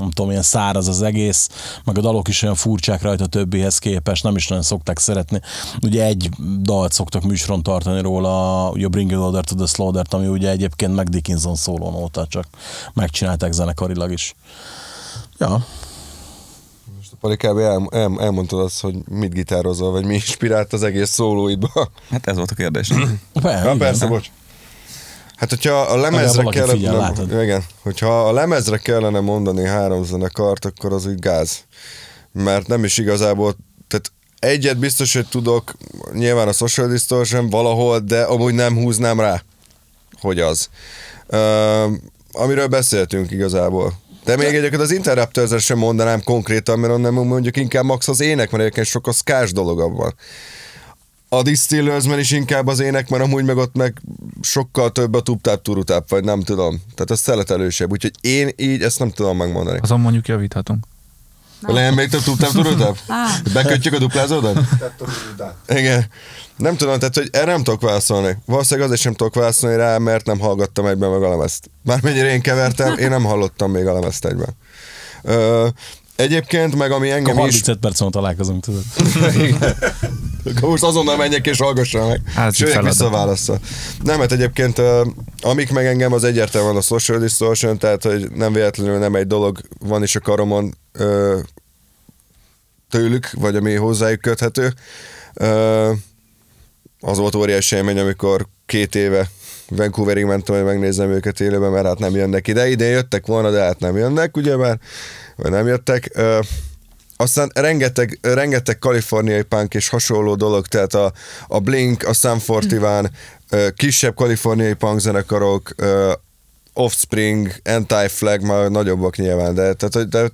nem tudom, ilyen száraz az egész, meg a dalok is olyan furcsák rajta a többihez képest, nem is nagyon szokták szeretni. Ugye egy dalt szoktak műsoron tartani róla, ugye a Bring It Order to the slaughter ami ugye egyébként meg Dickinson szóló nóta, csak megcsinálták zenekarilag is. Ja, Pali kb. El, el, elmondtad azt, hogy mit gitározol, vagy mi inspirált az egész szólóidba. Hát ez volt a kérdés. nem? Be, igen. persze, bocs. Hát, hogyha a lemezre kellene, figyel, nem, igen, hogyha a lemezre kellene mondani három zenekart, akkor az úgy gáz. Mert nem is igazából, tehát egyet biztos, hogy tudok, nyilván a Social Distortion valahol, de amúgy nem húznám rá, hogy az. Uh, amiről beszéltünk igazából. De még egyébként az interruptors sem mondanám konkrétan, mert onnan mondjuk inkább max az ének, mert egyébként sok a skás dolog abban. A Distillersben is inkább az ének, mert amúgy meg ott meg sokkal több a tuptáp turutáp, vagy nem tudom. Tehát az szeletelősebb, úgyhogy én így ezt nem tudom megmondani. Azon mondjuk javíthatunk. Legyen még több tudtam, tudod? Bekötjük a duplázódat? Igen. Nem tudom, tehát hogy erre nem tudok válaszolni. Valószínűleg azért sem tudok válaszolni rá, mert nem hallgattam egyben meg a lemezt. Bármennyire én kevertem, én nem hallottam még a lemezt egyben. Ö, egyébként, meg ami engem is... 35 perc múlva találkozunk, tudod. Igen. Most azonnal menjek és hallgassam meg. Hát, és jöjjek feladat. vissza a válaszsal. Nem, hát egyébként amik meg engem az egyértelműen a social distortion, tehát hogy nem véletlenül nem egy dolog van is a karomon tőlük, vagy ami hozzájuk köthető. Az volt óriási élmény, amikor két éve Vancouverig mentem, hogy megnézem őket élőben, mert hát nem jönnek ide. Ide jöttek volna, de hát nem jönnek, ugye már, vagy nem jöttek. Aztán rengeteg, rengeteg kaliforniai punk és hasonló dolog, tehát a, a Blink, a 41, ö, kisebb kaliforniai punk zenekarok, Offspring, Anti-Flag, már nagyobbak nyilván, de, tehát, de,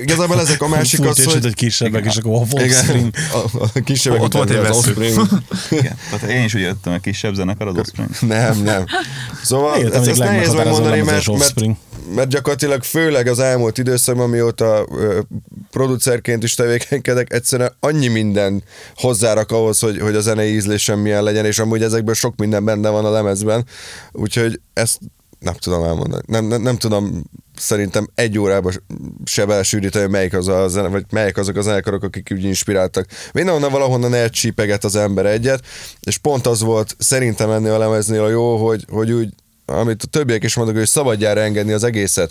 igazából ezek a másik az, hogy... hogy kisebbek, és akkor a Offspring. a, a kisebbek Ott volt egy az. Offspring. Igen. Tehát én is úgy jöttem, a kisebb zenekar az Offspring. Nem, nem. Szóval Igen, ezt, ezt nehéz megmondani, mert, mert, mert gyakorlatilag főleg az elmúlt időszakban, mióta ö, producerként is tevékenykedek, egyszerűen annyi minden hozzárak ahhoz, hogy, hogy a zenei ízlésem milyen legyen, és amúgy ezekből sok minden benne van a lemezben, úgyhogy ezt nem tudom elmondani. Nem, nem, nem tudom szerintem egy órába se belesűríteni, melyik, az a zene, vagy melyik azok a zenekarok, akik úgy inspiráltak. Mindenhonnan valahonnan elcsípeget az ember egyet, és pont az volt szerintem ennél a lemeznél a jó, hogy, hogy úgy, amit a többiek is mondok, hogy szabadjára engedni az egészet.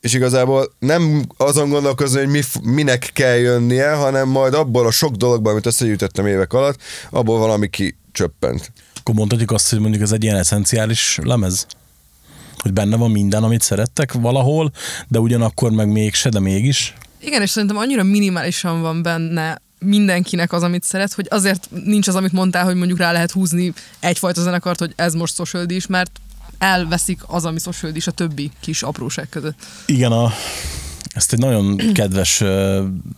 És igazából nem azon gondolkozni, hogy mi, minek kell jönnie, hanem majd abból a sok dologból, amit összegyűjtöttem évek alatt, abból valami kicsöppent. Akkor mondhatjuk azt, hogy mondjuk ez egy ilyen eszenciális lemez? Hogy benne van minden, amit szerettek valahol, de ugyanakkor meg mégse, de mégis. Igen, és szerintem annyira minimálisan van benne mindenkinek az, amit szeret, hogy azért nincs az, amit mondtál, hogy mondjuk rá lehet húzni egyfajta zenekart, hogy ez most social is, mert elveszik az, ami social is a többi kis apróság között. Igen, a, ezt egy nagyon kedves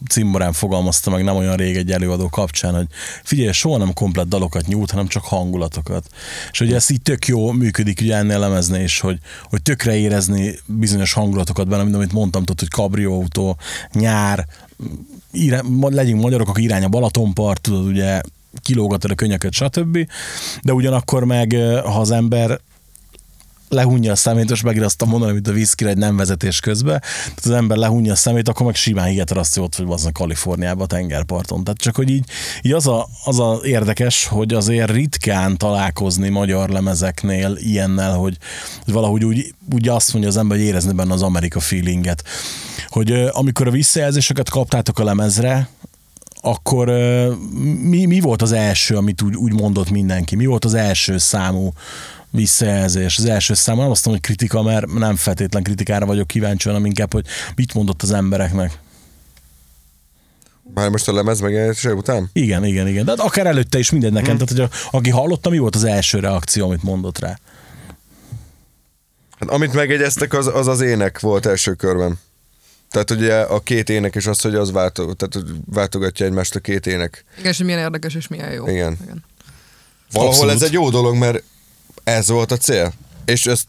cimborán fogalmazta meg nem olyan rég egy előadó kapcsán, hogy figyelj, soha nem komplet dalokat nyújt, hanem csak hangulatokat. És ugye ez így tök jó működik ugye ennél lemezni is, hogy, hogy tökre érezni bizonyos hangulatokat benne, mint amit mondtam, tudod, hogy kabrióautó, nyár, irá, ma- legyünk magyarok, akkor irány a Balatonpart, tudod, ugye kilógatod a könnyeket, stb. De ugyanakkor meg, ha az ember lehunja a szemét, és megint azt mondani, mint a viszkire egy nem vezetés közben. Az ember lehunja a szemét, akkor meg simán hihet azt, hogy ott vagy az a Kaliforniában, tengerparton. Tehát csak, hogy így, így az, a, az a érdekes, hogy azért ritkán találkozni magyar lemezeknél ilyennel, hogy, hogy valahogy úgy, úgy azt mondja az ember, hogy érezni benne az Amerika feelinget. Hogy amikor a visszajelzéseket kaptátok a lemezre, akkor mi, mi volt az első, amit úgy, úgy mondott mindenki? Mi volt az első számú visszajelzés? Az első számú, nem azt mondom, hogy kritika, mert nem feltétlen kritikára vagyok kíváncsi, hanem inkább, hogy mit mondott az embereknek. Már most a lemez megjelenése után? Igen, igen, igen. De hát akár előtte is mindegy nekem. Tehát, hogy a, aki hallotta, mi volt az első reakció, amit mondott rá? Hát, amit megjegyeztek, az, az az ének volt első körben. Tehát ugye a két ének és az, hogy az váltó, tehát hogy váltogatja egymást a két ének. Igen, és milyen érdekes és milyen jó. Igen. Igen. Valahol Abszolút. ez egy jó dolog, mert ez volt a cél. És ezt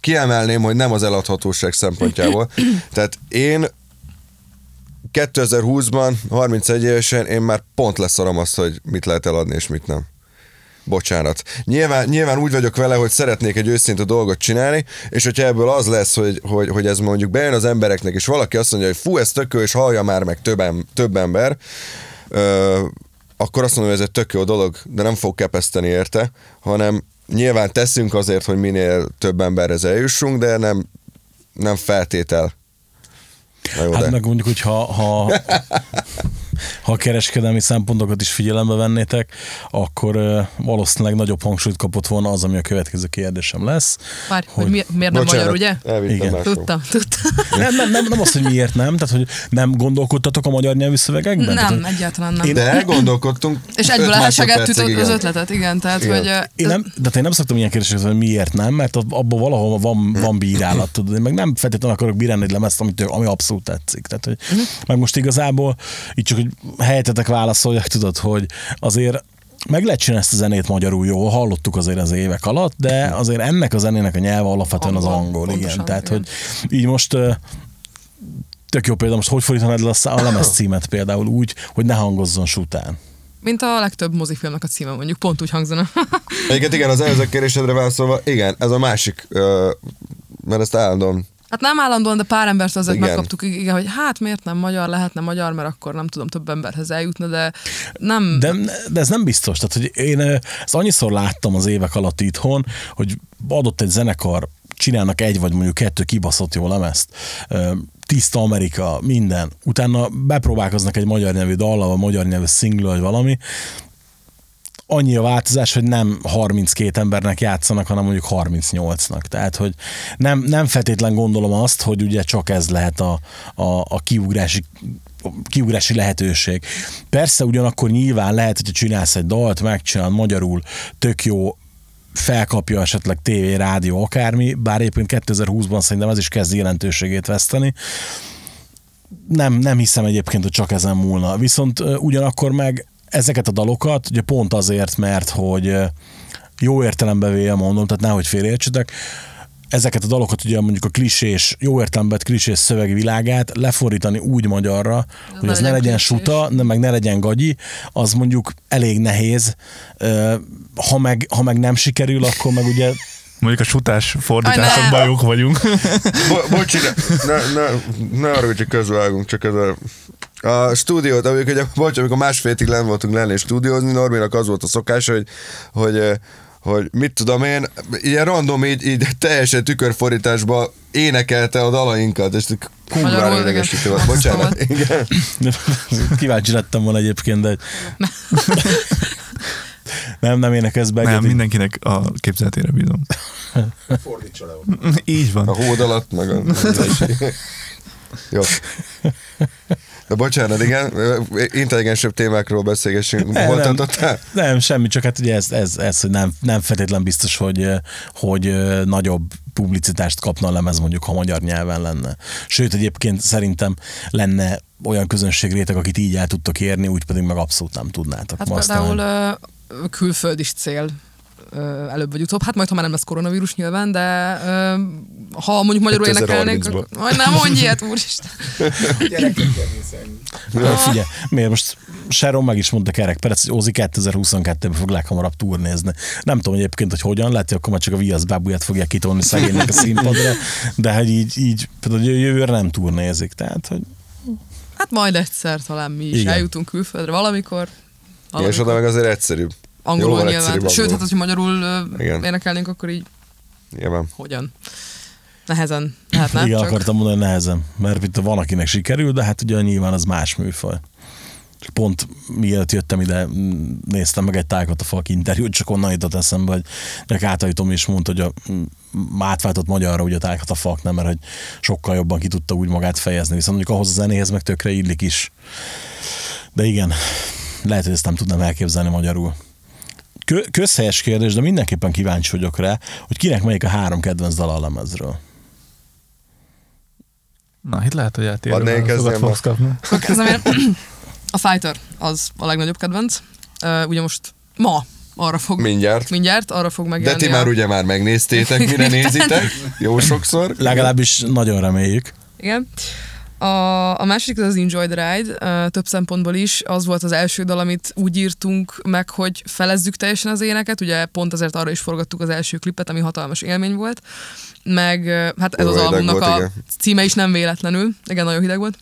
kiemelném, hogy nem az eladhatóság szempontjából. Tehát én 2020-ban, 31 évesen én már pont leszarom azt, hogy mit lehet eladni és mit nem. Bocsánat. Nyilván, nyilván úgy vagyok vele, hogy szeretnék egy őszinte dolgot csinálni, és hogyha ebből az lesz, hogy, hogy, hogy ez mondjuk bejön az embereknek, és valaki azt mondja, hogy fú, ez tökő, és hallja már meg több, em- több ember, ö, akkor azt mondom, hogy ez egy tök jó dolog, de nem fog kepeszteni érte, hanem nyilván teszünk azért, hogy minél több emberhez eljussunk, de nem, nem feltétel. Na jó, Hát de. meg mondjuk, hogy ha, ha, ha a kereskedelmi szempontokat is figyelembe vennétek, akkor valószínűleg nagyobb hangsúlyt kapott volna az, ami a következő kérdésem lesz. Várj, hogy, hogy mi, miért nem Bocsánat, magyar, ugye? Igen. máshol. Tudtam, tudtam. Nem, nem, nem, nem az, hogy miért nem, tehát hogy nem gondolkodtatok a magyar nyelvű szövegekben? Tehát, Nem, hogy egyáltalán nem. De elgondolkodtunk. És egyből másodpercig, az igen. ötletet, igen, tehát Igen. hogy... Én nem, de én nem szoktam ilyen kérdéseket, hogy miért nem, mert ab- abban valahol van, van bírálat, tudod. Én meg nem feltétlenül akarok bírálni egy lemezt, amit, ami abszolút tetszik. Tehát, hogy, Mhm. meg most igazából így csak, hogy helyetetek válaszoljak, tudod, hogy azért meg lehet csinálni ezt a zenét magyarul jó, hallottuk azért az évek alatt, de azért ennek a zenének a nyelve alapvetően az Angol, angol, igen. pontosan, Tehát, igen. hogy így most tök jó példa, most hogy fordítanád le a lemez címet például úgy, hogy ne hangozzon sután. Mint a legtöbb mozifilmnek a címe mondjuk, pont úgy hangzana. Egyébként igen, az előző kérdésedre válaszolva, igen, ez a másik, mert ezt állandóan Hát nem állandóan, de pár embert azért Igen. megkaptuk, igen, hogy hát miért nem magyar, lehetne magyar, mert akkor nem tudom több emberhez eljutna, de nem... De, de ez nem biztos. Tehát, hogy én ezt annyiszor láttam az évek alatt itthon, hogy adott egy zenekar, csinálnak egy vagy mondjuk kettő kibaszott jó lemezt, tiszta Amerika, minden. Utána bepróbálkoznak egy magyar nyelvű dallal, vagy magyar nyelvű single, vagy valami, annyi a változás, hogy nem 32 embernek játszanak, hanem mondjuk 38-nak. Tehát, hogy nem, nem feltétlen gondolom azt, hogy ugye csak ez lehet a, a, a kiugrási kiugrási lehetőség. Persze ugyanakkor nyilván lehet, hogyha csinálsz egy dalt, megcsinálod magyarul, tök jó, felkapja esetleg tévé, rádió, akármi, bár egyébként 2020-ban szerintem ez is kezd jelentőségét veszteni. Nem, nem hiszem egyébként, hogy csak ezen múlna. Viszont ugyanakkor meg ezeket a dalokat, ugye pont azért, mert hogy jó értelembe véve mondom, tehát nehogy félreértsetek, ezeket a dalokat ugye mondjuk a klisés, jó értelemben vett klisés szövegi világát lefordítani úgy magyarra, hogy az ne legyen klisés. suta, ne, meg ne legyen gagyi, az mondjuk elég nehéz. Ha meg, ha meg nem sikerül, akkor meg ugye Mondjuk a sutás fordításokban jók vagyunk. Bo- bocsi, ne, ne, ne, ne arra, hogy közvágunk, csak ez a... A stúdiót, amikor, ugye, bocs, amikor másfél hétig lenn voltunk lenni stúdiózni, Norminak az volt a szokása, hogy, hogy, hogy mit tudom én, ilyen random így, így teljesen tükörfordításba énekelte a dalainkat, és kurvára idegesítő volt. Bocsánat, igen. kíváncsi lettem volna egyébként, de nem, nem énekelsz be. Nem, mindenkinek a képzeletére bízom. Fordítsa le. Így van. A hód alatt, meg a... Jó. De bocsánat, igen, intelligensebb témákról beszélgessünk. Nem, Hol nem. Nem, semmi, csak hát ugye ez, ez, ez hogy nem, nem feltétlen biztos, hogy, hogy nagyobb publicitást kapna a lemez mondjuk, ha magyar nyelven lenne. Sőt, egyébként szerintem lenne olyan közönségréteg, akit így el tudtok érni, úgy pedig meg abszolút nem tudnátok. Hát aztán- például külföld is cél előbb vagy utóbb. Hát majd, ha már nem lesz koronavírus nyilván, de ö, ha mondjuk magyarul énekelnék, 2030-ban. akkor- majd nem mondj ilyet, úristen. Ja, Figyelj, miért most Sharon meg is mondta Kerek Perec, hogy Ozi 2022-ben fog leghamarabb turnézni. Nem tudom egyébként, hogy hogyan, lehet, hogy akkor már csak a Viasz bábuját fogják kitolni szegénynek a színpadra, de hogy így, így például jövőre nem turnézik, tehát, hogy Hát majd egyszer talán mi is Igen. eljutunk külföldre valamikor. Igen, és oda meg azért egyszerűbb. Angolul Jóval nyilván. Sőt, hát, hogyha magyarul Igen. énekelnénk, akkor így Nyilván. hogyan? Nehezen lehetne. igen, csak akartam mondani, hogy nehezen, mert itt van, akinek sikerül, de hát ugye nyilván az más műfaj. Pont mielőtt jöttem ide, néztem meg egy tájkat a falk interjút, csak onnan jutott eszembe, hogy de Kátai Tomi is mondta, hogy a, átváltott magyarra ugye a tájkat a falk nem, mert hogy sokkal jobban ki tudta úgy magát fejezni, viszont mondjuk ahhoz a zenéhez meg tökre illik is. De igen, lehet, hogy ezt nem tudnám elképzelni magyarul. Kö- közhelyes kérdés, de mindenképpen kíváncsi vagyok rá, hogy kinek melyik a három kedvenc dal a lemezről. Na, itt lehet, hogy eltérő válaszokat kezdjem fogsz kapni. A Fighter az a legnagyobb kedvenc. Uh, ugye most ma arra fog Mindjárt. mindjárt arra fog De megjelenni. ti már a... ugye már megnéztétek, mire nézitek? Jó sokszor. Legalábbis nagyon reméljük. Igen. A, a második az az Enjoy the Ride, több szempontból is. Az volt az első dal, amit úgy írtunk meg, hogy felezzük teljesen az éneket. Ugye pont azért arra is forgattuk az első klipet, ami hatalmas élmény volt. Meg hát ez Kurva az albumnak volt, a igen. címe is nem véletlenül. Igen, nagyon hideg volt.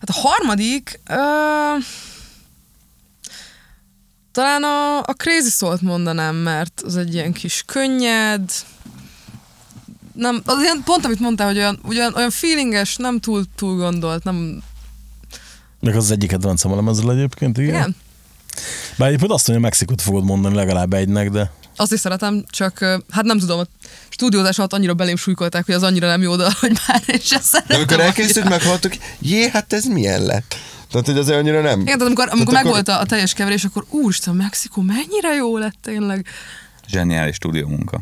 Hát a harmadik... Uh, talán a, a Crazy Soul-t mondanám, mert az egy ilyen kis könnyed, nem, az ilyen, pont amit mondtál, hogy olyan, olyan, olyan feelinges, nem túl, túl gondolt, nem, Meg az, egyik kedvencem a lemezről egyébként, igen. igen. Bár egyébként azt mondja, Mexikót fogod mondani legalább egynek, de Azt is szeretem, csak hát nem tudom, a stúdiózás alatt annyira belém súlykolták, hogy az annyira nem jó dal, hogy már én sem De szeretem. amikor elkészült, meghallottuk, jé, hát ez milyen lett? Tehát, hogy azért annyira nem. Igen, tehát amikor, amikor Tehát megvolt a, a teljes keverés, akkor úristen, Mexikó mennyire jó lett tényleg. Zseniális stúdió munka.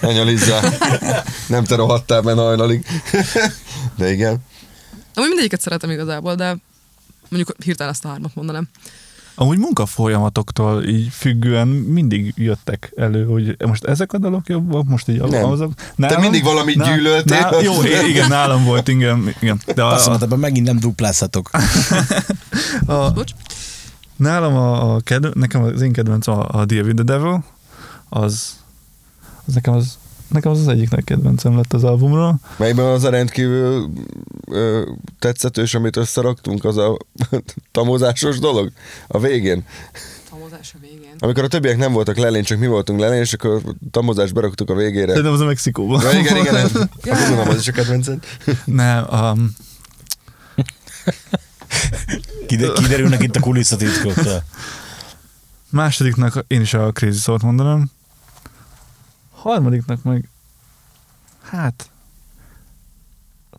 Anya Liza, nem te rohadtál benne hajnalig. De igen. Amúgy mindegyiket szeretem igazából, de mondjuk hirtelen ezt a hármat mondanám. Amúgy munkafolyamatoktól így függően mindig jöttek elő, hogy most ezek a dalok jobbak, most így Nem. azok. Te mindig valamit gyűlöltél. Nál, jó, igen, nálam volt, igen. igen. De a, Azt mondta, ebben megint nem duplázhatok. a, Bocs. nálam a, a kedv, nekem az én kedvenc a, a with the Devil, az, az nekem az Nekem az az egyik kedvencem lett az albumról. Melyben az a rendkívül ö, tetszetős, amit összeraktunk, az a tamozásos dolog a végén. Tamozás a végén. Amikor a többiek nem voltak lelén, csak mi voltunk lelén, és akkor tamozást beraktuk a végére. Szerintem az a Mexikóban. Ja, igen, igen, nem. Akkor mondom, az is a kedvenced. Nem, um, Kide- kiderülnek itt a kulisszatitkok. másodiknak én is a Crazy Soul-t mondanám. Harmadiknak meg, hát,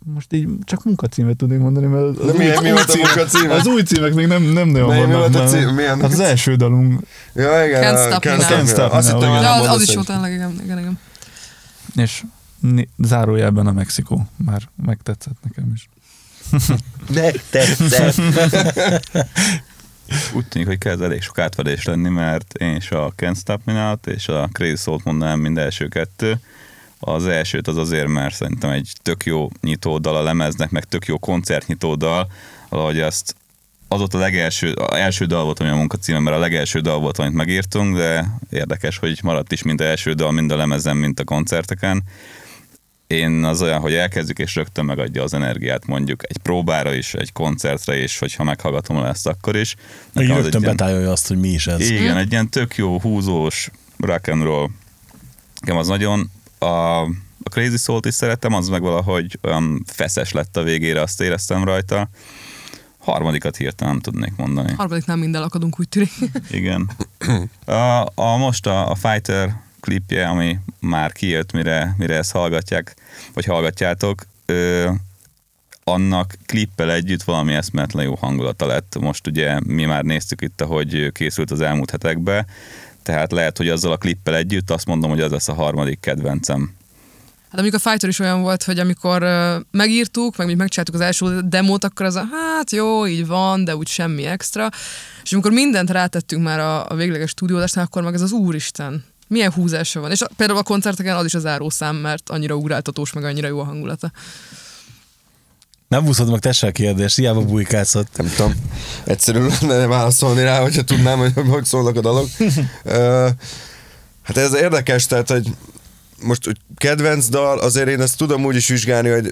most így csak munkacímet tudnék mondani, mert az, De új, mi volt a címek- munkacíme? Az új címek még nem, nem nagyon Mely- mi vannak. volt a cím? Milyen- Hát az első dalunk, Ja, igen. Can't Stop Me Now. Can't Stop Azt hittem, az, az is jó tényleg, igen, igen, igen. és zárójelben a Mexikó. Már megtetszett nekem is. Úgy tűnik, hogy kezd elég sok átvedés lenni, mert én is a Can't Stop Me Now-t és a Crazy Soul-t mondanám mind első kettő. Az elsőt az azért, mert szerintem egy tök jó nyitó dal a lemeznek, meg tök jó koncertnyitó dal, valahogy azt az ott a legelső, a első dal volt, ami a munkacíme, mert a legelső dal volt, amit megírtunk, de érdekes, hogy maradt is mind a első dal, mind a lemezen, mind a koncerteken. Én az olyan, hogy elkezdjük és rögtön megadja az energiát mondjuk egy próbára is, egy koncertre is, hogyha meghallgatom ezt akkor is. Nekem az rögtön egy ilyen- betájolja azt, hogy mi is ez. igen, egy ilyen tök jó, húzós rock and roll. Nekem az nagyon a, a Crazy Soul-t is szeretem, az meg valahogy olyan feszes lett a végére, azt éreztem rajta. Harmadikat hirtelen nem tudnék mondani. Harmadik nem minden akadunk, úgy tűnik. Igen. A, a most a, a Fighter klipje, ami már kijött, mire, mire ezt hallgatják, vagy hallgatjátok, ö, annak klippel együtt valami eszméletlen jó hangulata lett. Most ugye mi már néztük itt, ahogy készült az elmúlt hetekben, tehát lehet, hogy azzal a klippel együtt azt mondom, hogy az lesz a harmadik kedvencem. Hát amikor a Fighter is olyan volt, hogy amikor megírtuk, meg mi megcsináltuk az első demót, akkor az a hát jó, így van, de úgy semmi extra. És amikor mindent rátettünk már a, a végleges stúdiódásnál, akkor meg ez az úristen. Milyen húzása van. És a, például a koncerteken az is az zárószám, mert annyira ugráltatós, meg annyira jó a hangulata. Nem buszod meg tesse a kérdést, hiába bujkálsz ott. Nem tudom. Egyszerűen lenne válaszolni rá, hogyha tudnám, hogy hogy szólnak a dalok. Hát ez érdekes, tehát, hogy most hogy kedvenc dal, azért én ezt tudom úgy is vizsgálni, hogy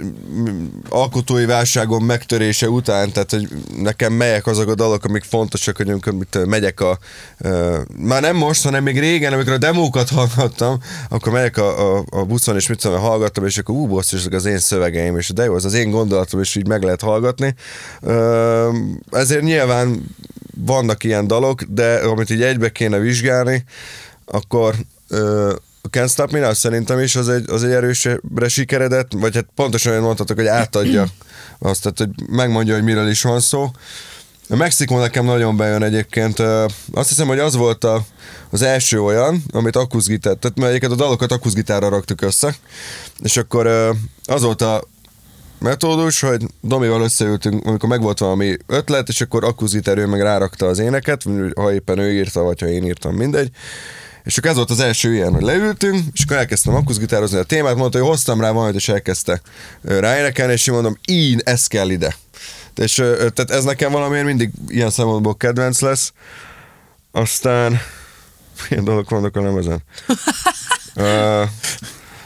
alkotói válságon megtörése után, tehát hogy nekem melyek azok a dalok, amik fontosak, hogy amikor mit, megyek a... Uh, már nem most, hanem még régen, amikor a demókat hallgattam, akkor megyek a, a, a buszon, és mit tudom, hallgattam, és akkor ú, ezek az én szövegeim, és de jó, az az én gondolatom, és így meg lehet hallgatni. Uh, ezért nyilván vannak ilyen dalok, de amit így egybe kéne vizsgálni, akkor uh, a Can't Stop Me Now szerintem is az egy, az egy erősebbre sikeredett, vagy hát pontosan olyan mondhatok, hogy átadja azt, tehát, hogy megmondja, hogy miről is van szó. A Mexikó nekem nagyon bejön egyébként. Azt hiszem, hogy az volt a, az első olyan, amit akuszgitár, tehát egyébként a dalokat akuszgitárra raktuk össze, és akkor az volt a metódus, hogy Domival összeültünk, amikor megvolt valami ötlet, és akkor akuszgitár ő meg rárakta az éneket, ha éppen ő írta, vagy ha én írtam, mindegy. És akkor ez volt az első ilyen, hogy leültünk, és akkor elkezdtem akuszgitározni a témát, mondta, hogy hoztam rá valamit, és elkezdte ráénekelni, és én mondom, így, ez kell ide. És tehát ez nekem valamiért mindig ilyen szempontból kedvenc lesz. Aztán milyen dolgok vannak a lemezen? Ö,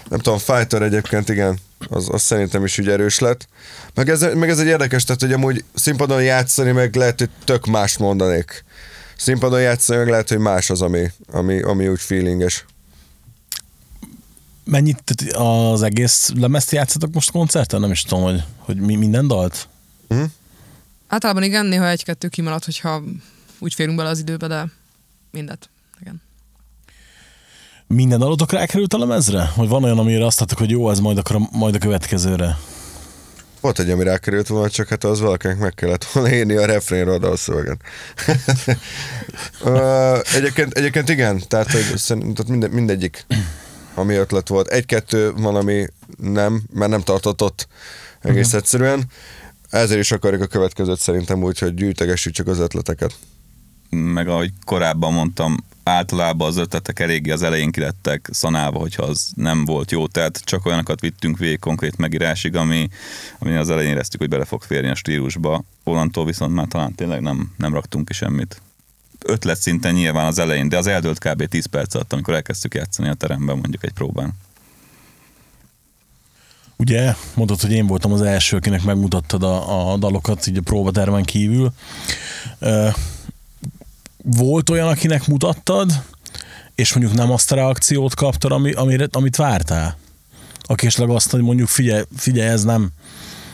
nem tudom, Fighter egyébként igen, az, az szerintem is úgy erős lett. Meg ez, meg ez egy érdekes, tehát hogy amúgy színpadon játszani, meg lehet, hogy tök más mondanék. Színpadon játszani, meg lehet, hogy más az, ami, ami, ami úgy feelinges. Mennyit az egész lemezt játszatok most koncerten? Nem is tudom, hogy, hogy mi, minden dalt? Általában igen, néha egy-kettő kimarad, hogyha úgy férünk bele az időbe, de mindet. Igen. Minden dalotok rákerült a lemezre? Vagy van olyan, amire azt adtak, hogy jó, ez majd, akkor a, majd a következőre? Volt egy, ami rákerült volna, csak hát az valakinek meg kellett volna írni a refrénre a dalszövegen. Ö, egyébként, egyébként igen, tehát, hogy szerintem minden, mindegyik, ami ötlet volt. Egy-kettő van, ami nem, mert nem tartott ott egész egyszerűen. Ezért is akarjuk a következőt szerintem úgy, hogy gyűjtegessük csak az ötleteket. meg ahogy korábban mondtam, általában az ötletek eléggé az elején kilettek szanálva, hogyha az nem volt jó. Tehát csak olyanokat vittünk végig konkrét megírásig, ami, ami az elején éreztük, hogy bele fog férni a stílusba. Onnantól viszont már talán tényleg nem, nem raktunk ki semmit. Ötlet szinten nyilván az elején, de az eldőlt kb. 10 perc alatt, amikor elkezdtük játszani a teremben mondjuk egy próbán. Ugye mondod, hogy én voltam az első, akinek megmutattad a, a dalokat így a próbatermen kívül. Ö, volt olyan, akinek mutattad, és mondjuk nem azt a reakciót kaptad, ami, amire, amit vártál? Aki esetleg azt, hogy mondjuk figyelj, figyelj ez nem,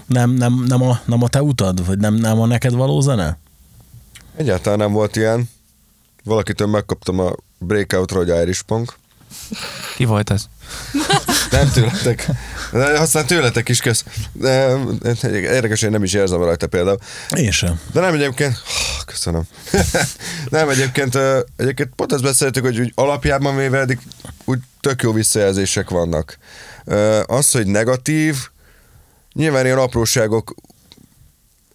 nem, nem, nem, a, nem a te utad, vagy nem, nem a neked való zene? Egyáltalán nem volt ilyen. Valakitől megkaptam a breakout hogy Irish Punk. Ki volt ez? Nem tőletek. De aztán tőletek is kösz. De, érdekes, hogy nem is érzem rajta például. Én sem. De nem egyébként, köszönöm. nem egyébként, egyébként pont ezt beszéltük, hogy úgy alapjában véve eddig úgy tök jó visszajelzések vannak. Az, hogy negatív, nyilván ilyen apróságok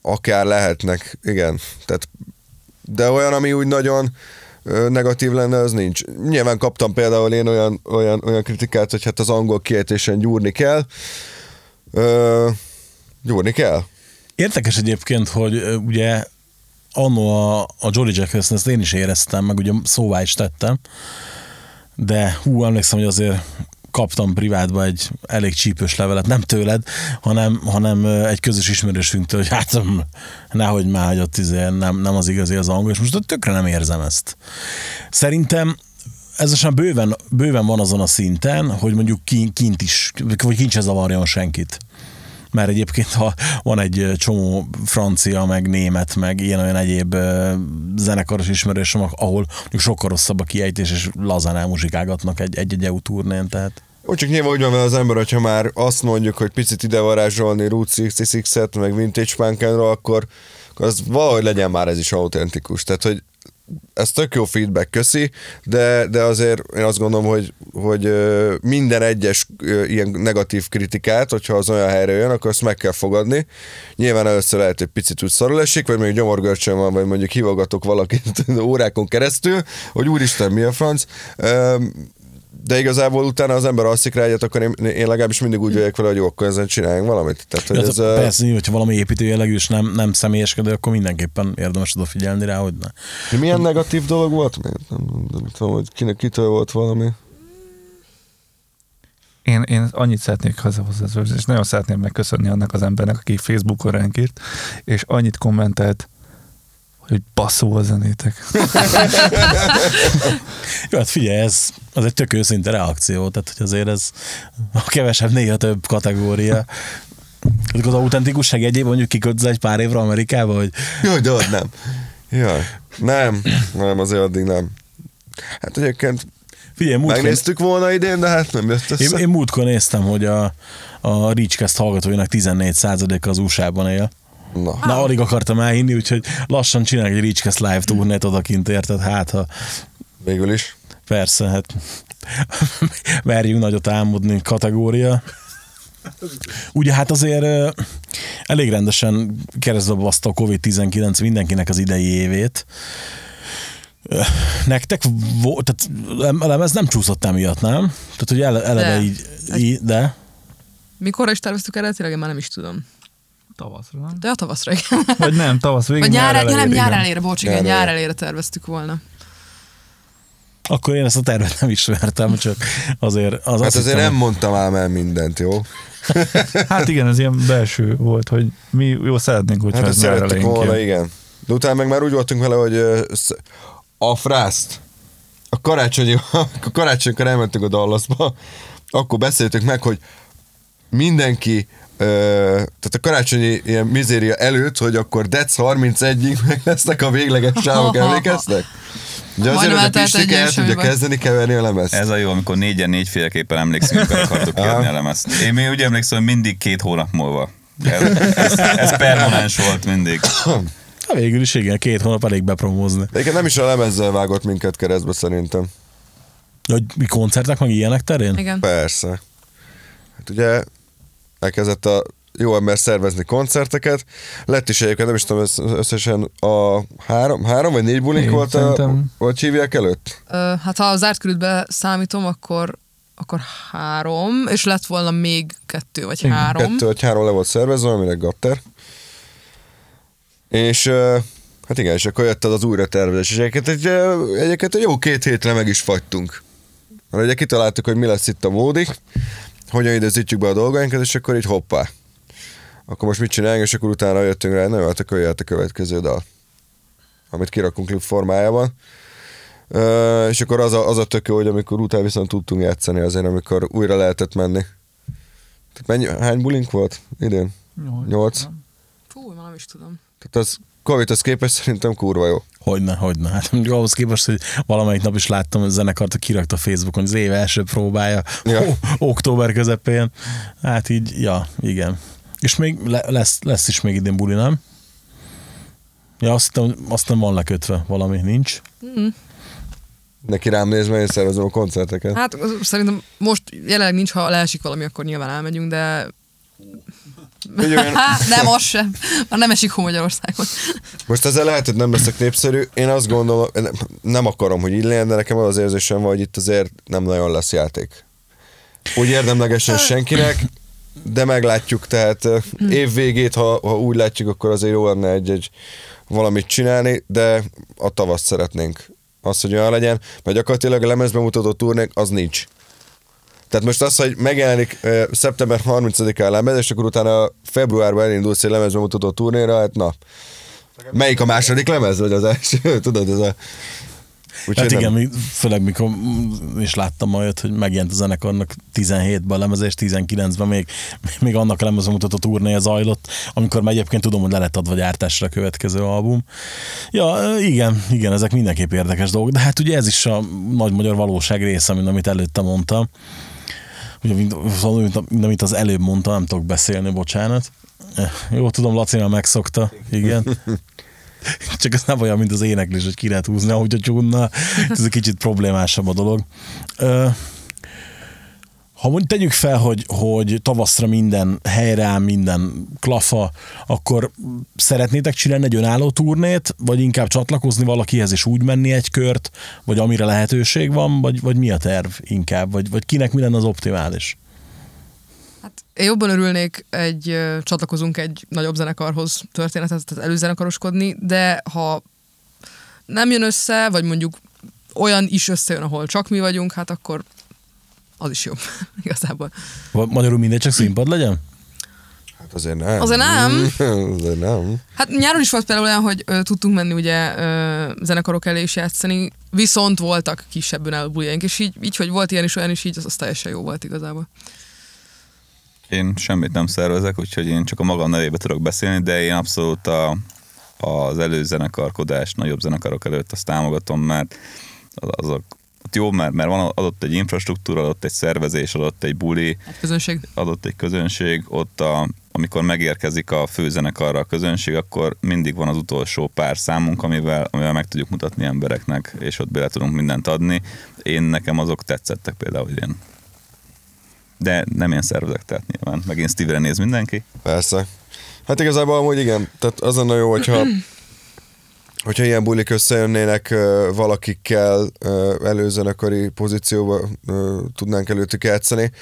akár lehetnek, igen. Tehát, de olyan, ami úgy nagyon negatív lenne, az nincs. Nyilván kaptam például én olyan, olyan, olyan kritikát, hogy hát az angol kiejtésen gyúrni kell. Ö, gyúrni kell. Érdekes egyébként, hogy ugye annó a, a Jolly Jackerson, ezt én is éreztem, meg ugye szóvá is tettem, de hú, emlékszem, hogy azért kaptam privátba egy elég csípős levelet, nem tőled, hanem, hanem egy közös ismerősünktől, hogy hát mm, nehogy már, hogy ott izé, nem, nem az igazi az angol, és most tökre nem érzem ezt. Szerintem ez most bőven, bőven van azon a szinten, hogy mondjuk kint is, vagy kint se zavarjon senkit. Mert egyébként, ha van egy csomó francia, meg német, meg ilyen-olyan egyéb zenekaros ismerősöm, ahol sokkal rosszabb a kiejtés, és lazán elmuzsikálgatnak egy, egy-egy EU turnén, tehát Úgy csak nyilván úgy van az ember, hogyha már azt mondjuk, hogy picit ide varázsolni Route 66-et, meg Vintage Punk akkor az valahogy legyen már ez is autentikus. Tehát, hogy ez tök jó feedback, köszi, de, de azért én azt gondolom, hogy, hogy minden egyes ilyen negatív kritikát, hogyha az olyan helyre jön, akkor azt meg kell fogadni. Nyilván először lehet, hogy picit úgy szarul esik, vagy mondjuk gyomorgörcsön van, vagy mondjuk hívogatok valakit órákon keresztül, hogy úristen, mi a franc. De igazából utána az ember alszik rá egyet, akkor én, én legalábbis mindig úgy vagyok vele, hogy jó, akkor ezen csináljunk valamit. Tehát, hogy Ja, ez, ö, persze, hogyha valami építő jellegű, és nem, nem személyeskedő, akkor mindenképpen érdemes odafigyelni rá, hogy ne. de milyen negatív dolog volt? Nem, nem, nem tudom, hogy kinek kitől volt valami. Én, én annyit szeretnék hozzáhozni, és nagyon szeretném megköszönni annak az embernek, aki Facebookon ránk írt, és annyit kommentelt, hogy basszó a zenétek. Jó, hát figyelj, ez az egy tök őszinte reakció, tehát hogy azért ez a kevesebb, néha több kategória. Ezek az autentikusság egyéb mondjuk kikötsz egy pár évre Amerikába, hogy Jaj, de ott nem. Jaj, nem, nem, azért addig nem. Hát egyébként figyelj, múltkor, megnéztük volna idén, de hát nem jött össze. én, én múltkor néztem, hogy a, a Reachcast hallgatóinak 14%-a az USA-ban él. Na, Na, alig akartam elhinni, úgyhogy lassan csinálok egy Reachcast live turnét odakint, érted? Hát, ha végül is. persze, hát merjünk nagyot álmodni kategória. Ugye hát azért elég rendesen keresztbe baszta a Covid-19 mindenkinek az idei évét. Nektek volt, tehát lemez nem csúszott emiatt, nem? Tehát, hogy ele, eleve De. így, így, de Mikor is terveztük eredetileg, én már nem is tudom. Tavaszra, nem? De a tavaszra, igen. Vagy nem, tavasz végén, Vagy nyár, nyár nem, elejére, nyár igen. elére, bocs, igen, Nyár elejére. elére terveztük volna. akkor én ezt a tervet nem ismertem, csak azért az Hát azt azért hittem, nem mondtam ám el mindent, jó? Hát igen, ez ilyen belső volt, hogy mi jó szeretnénk, hogyha Hát ez nyár szerettük elején volna, kijön. igen. De utána meg már úgy voltunk vele, hogy a frászt, a karácsonyi, a karácsonykor elmentünk a Dallasba, akkor beszéltük meg, hogy mindenki tehát a karácsonyi ilyen mizéria előtt, hogy akkor Dec 31-ig meg lesznek a végleges sávok, emlékeztek? Ugye azért, hogy a Pistike el tudja kezdeni keverni a lemezt. Ez a jó, amikor négyen négyféleképpen emlékszünk, hogy akartuk kiadni a lemezt. Én még úgy emlékszem, hogy mindig két hónap múlva. Ez, ez, ez permanens volt mindig. Hát végül is igen, két hónap elég bepromózni. De egyébként nem is a lemezzel vágott minket keresztbe szerintem. Hogy mi koncertek meg ilyenek terén? Igen. Persze. Hát ugye elkezdett a jó ember szervezni koncerteket. Lett is egyébként, nem is tudom, össz- összesen a három, három vagy négy bulink volt, a, vagy hívják előtt? Ö, hát ha a zárt körülbe számítom, akkor, akkor három, és lett volna még kettő vagy Igen, három. Kettő vagy három le volt szervezve, amire Gatter. És ö, hát igen, és akkor jött az, az újra tervezés, és egyébként egy, egyébként egy jó két hétre meg is fagytunk. Mert ugye kitaláltuk, hogy mi lesz itt a módi, hogyan időzítjük be a dolgainkat, és akkor így hoppá. Akkor most mit csináljunk, és akkor utána jöttünk rá, nagyon hát akkor jöhet a következő dal, amit kirakunk klip formájában. És akkor az a, az a tök jó, hogy amikor utána viszont tudtunk játszani azért, amikor újra lehetett menni. Tehát mennyi, hány bulink volt idén? Nyolc. Fú, már nem is tudom. Tehát az Covid-hoz képest szerintem kurva jó. Hogyne, hogyne. Hát mondjuk ahhoz képest, hogy valamelyik nap is láttam, hogy a zenekart kirakta Facebookon, az év első próbája Ja. ja. október közepén. Hát így, ja, igen. És még le, lesz, lesz is még idén buli, nem? Ja, azt hittem, azt nem van lekötve valami, nincs. Neki rám néz, mert én szervezem a koncerteket. Hát szerintem most jelenleg nincs, ha leesik valami, akkor nyilván elmegyünk, de Egy olyan- Hát nem, az sem. Már nem esik hó Magyarországon. Most ezzel lehet, hogy nem leszek népszerű. Én azt gondolom, nem- akarom, hogy így legyen, de nekem az érzésem van, hogy itt azért nem nagyon lesz játék. Úgy érdemlegesen senkinek, de meglátjuk, tehát ö, év végét, ha, ha úgy látjuk, akkor azért jó lenne egy-egy valamit csinálni, de a tavaszt szeretnénk. Az, hogy olyan legyen, mert gyakorlatilag a lemezbemutató turnék az nincs. Tehát most az, hogy megjelenik uh, szeptember 30-án a lemez, és akkor utána februárban elindulsz egy lemezbemutató turnéra, hát na. Melyik a második lemez, vagy az első? Tudod, ez a... Úgyhogy Hát igen, nem. főleg mikor is láttam majd, hogy megjelent a zenekarnak 17-ben a lemez, és 19-ben még, még annak a lemezbemutató turnéja zajlott, amikor már egyébként tudom, hogy le lett adva gyártásra a következő album. Ja, igen, igen, ezek mindenképp érdekes dolgok, de hát ugye ez is a nagy magyar valóság része, mint amit előtte mondtam. Ugye, mint, mint, mint az előbb mondtam, nem tudok beszélni, bocsánat. Eh, Jó, tudom, Laci már megszokta, igen. Csak ez nem olyan, mint az éneklés, hogy ki lehet húzni, ahogy a csúnna. Ez egy kicsit problémásabb a dolog. Ö, ha mondjuk tegyük fel, hogy, hogy tavaszra minden helyre áll, minden klafa, akkor szeretnétek csinálni egy önálló turnét, vagy inkább csatlakozni valakihez és úgy menni egy kört, vagy amire lehetőség van, vagy, vagy mi a terv inkább, vagy, vagy kinek mi lenne az optimális? Hát én jobban örülnék egy, csatlakozunk egy nagyobb zenekarhoz történetet, tehát előzenekaroskodni, de ha nem jön össze, vagy mondjuk olyan is összejön, ahol csak mi vagyunk, hát akkor az is jó, igazából. Vagy Magyarul mindegy csak színpad legyen? Hát azért nem. Azért nem. azért nem. Hát nyáron is volt például olyan, hogy ö, tudtunk menni ugye ö, zenekarok elé is játszani, viszont voltak kisebb önálló buliaink, és így, így, hogy volt ilyen is, olyan is, így az, az teljesen jó volt igazából. Én semmit nem szervezek, úgyhogy én csak a magam nevébe tudok beszélni, de én abszolút a, az előzenekarkodás nagyobb zenekarok előtt azt támogatom, mert az- azok jó, mert, mert van adott egy infrastruktúra, adott egy szervezés, adott egy buli, Hát közönség. adott egy közönség, ott a, amikor megérkezik a főzenekarra a közönség, akkor mindig van az utolsó pár számunk, amivel, amivel meg tudjuk mutatni embereknek, és ott bele tudunk mindent adni. Én nekem azok tetszettek például idén. De nem én szervezek, tehát nyilván. Megint Steve-re néz mindenki. Persze. Hát igazából amúgy igen, tehát az lenne jó, hogyha hogyha ilyen bulik összejönnének valakikkel ö, előzenekari pozícióba tudnánk előttük játszani.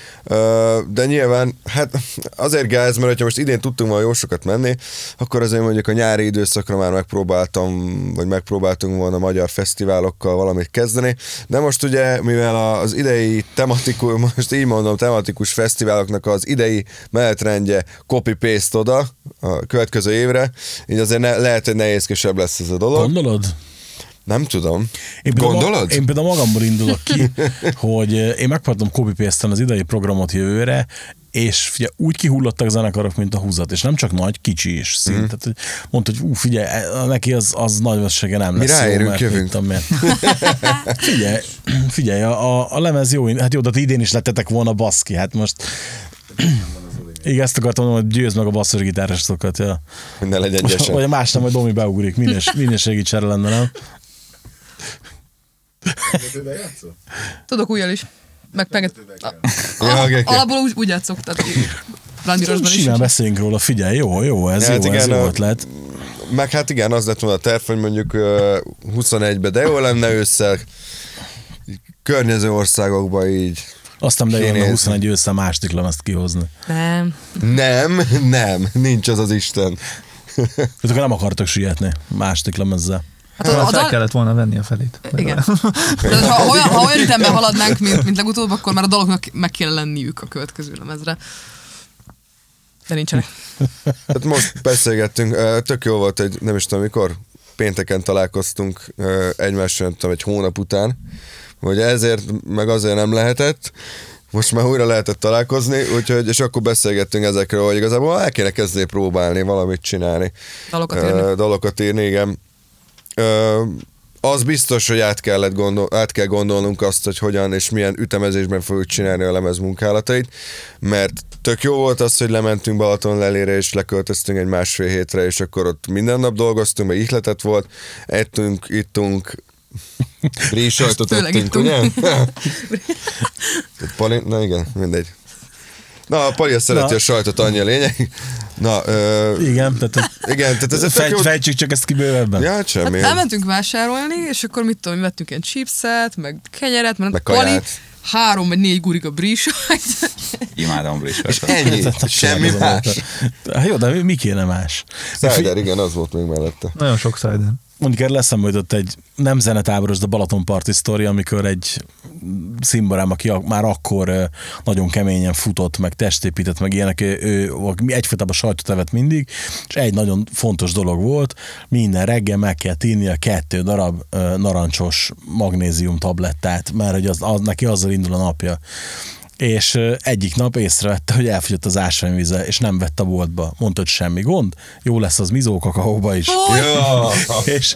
De nyilván, hát azért gáz, mert hogyha most idén tudtunk volna jó sokat menni, akkor azért mondjuk a nyári időszakra már megpróbáltam, vagy megpróbáltunk volna magyar fesztiválokkal valamit kezdeni, de most ugye, mivel az idei tematikus, most így mondom, tematikus fesztiváloknak az idei menetrendje copy-paste oda a következő évre, így azért ne, lehet, hogy nehézkesebb lesz ez a dolog. Gondolod? Nem tudom. Én Gondolod? Én például magamból indulok ki, hogy eh, én megpróbáltam copy az idei programot jövőre, és figyelj, úgy kihullottak a zenekarok, mint a húzat, és nem csak nagy, kicsi is szint. Mm. Tehát, hogy mondta, hogy ú, figyelj, e- neki az, az nagy vessége nem Mi lesz ráérünk, jó, mert jövünk. tudom én. figyelj, figyelj, a, a lemez jó, hát jó, de ti idén is lettetek volna baszki, hát most igen, ezt akartam mondani, hogy győzd meg a basszusgitárosokat, ja. Hogy ne legyen Vagy gyesen. a más nem, hogy Domi beugrik, minős, minőségi csere lenne, nem? Tudok újjal is. Meg, meg Ja, alapból úgy, úgy játszok, tehát. Randírosban is. Simán beszéljünk róla, figyelj, jó, jó, ez Hát jó, ez igen, jó a- ötlet. Meg hát igen, az lett volna a terv, hogy mondjuk ö, 21-be, de jó lenne ősszel környező országokba így. Aztán de jön a Kinézni. 21 ősszel második lemezt kihozni. Nem. Nem, nem, nincs az az Isten. Tehát akkor nem akartok sietni második lemezzel. Hát a, a fel dal... kellett volna venni a felét. Igen. De ha, olyan, ha olyan ütemben haladnánk, mint, mint legutóbb, akkor már a daloknak meg kéne lenniük a következő lemezre. De nincsenek. Hát most beszélgettünk, tök jó volt, hogy nem is tudom mikor, pénteken találkoztunk egymással, nem tudom, egy hónap után, hogy ezért, meg azért nem lehetett, most már újra lehetett találkozni, úgyhogy, és akkor beszélgettünk ezekről, hogy igazából el kéne kezdeni próbálni, valamit csinálni. Dalokat írni. dalokat írni, igen. Az biztos, hogy át, kellett gondol, át kell gondolnunk azt, hogy hogyan és milyen ütemezésben fogjuk csinálni a lemez munkálatait, mert tök jó volt az, hogy lementünk Balaton lelére, és leköltöztünk egy másfél hétre, és akkor ott minden nap dolgoztunk, meg ihletet volt, ettünk, ittunk, brie sajtot ettünk, ugye? Pali, na igen, mindegy. Na, a Pali szereti Na. a sajtot, annyi a lényeg. Na, ö, Igen, tehát igen, tehát ez egy fej, jó... fejtsük csak ezt ki bővebben. Ja, hát semmi. Hát elmentünk vásárolni, és akkor mit tudom, vettünk ilyen chipset, meg kenyeret, mert Meg Pali három vagy négy gurika brisajt. Imádom brisajtot. Ennyi, semmi más. Hát Jó, de mi kéne más? Cider, igen, az volt még mellette. Nagyon sok cider. Mondjuk erre eszembe jutott egy nem zenetáboros, de Balatonparti sztori, amikor egy szimbarám, aki már akkor nagyon keményen futott, meg testépített, meg ilyenek, ő, egyfajtában sajtot evett mindig, és egy nagyon fontos dolog volt, minden reggel meg kell a kettő darab narancsos magnézium tablettát, mert hogy az, az, neki azzal indul a napja. És egyik nap észrevette, hogy elfogyott az ásványvize, és nem vett a boltba. Mondta, hogy semmi gond, jó lesz az mizó kakaóba is. És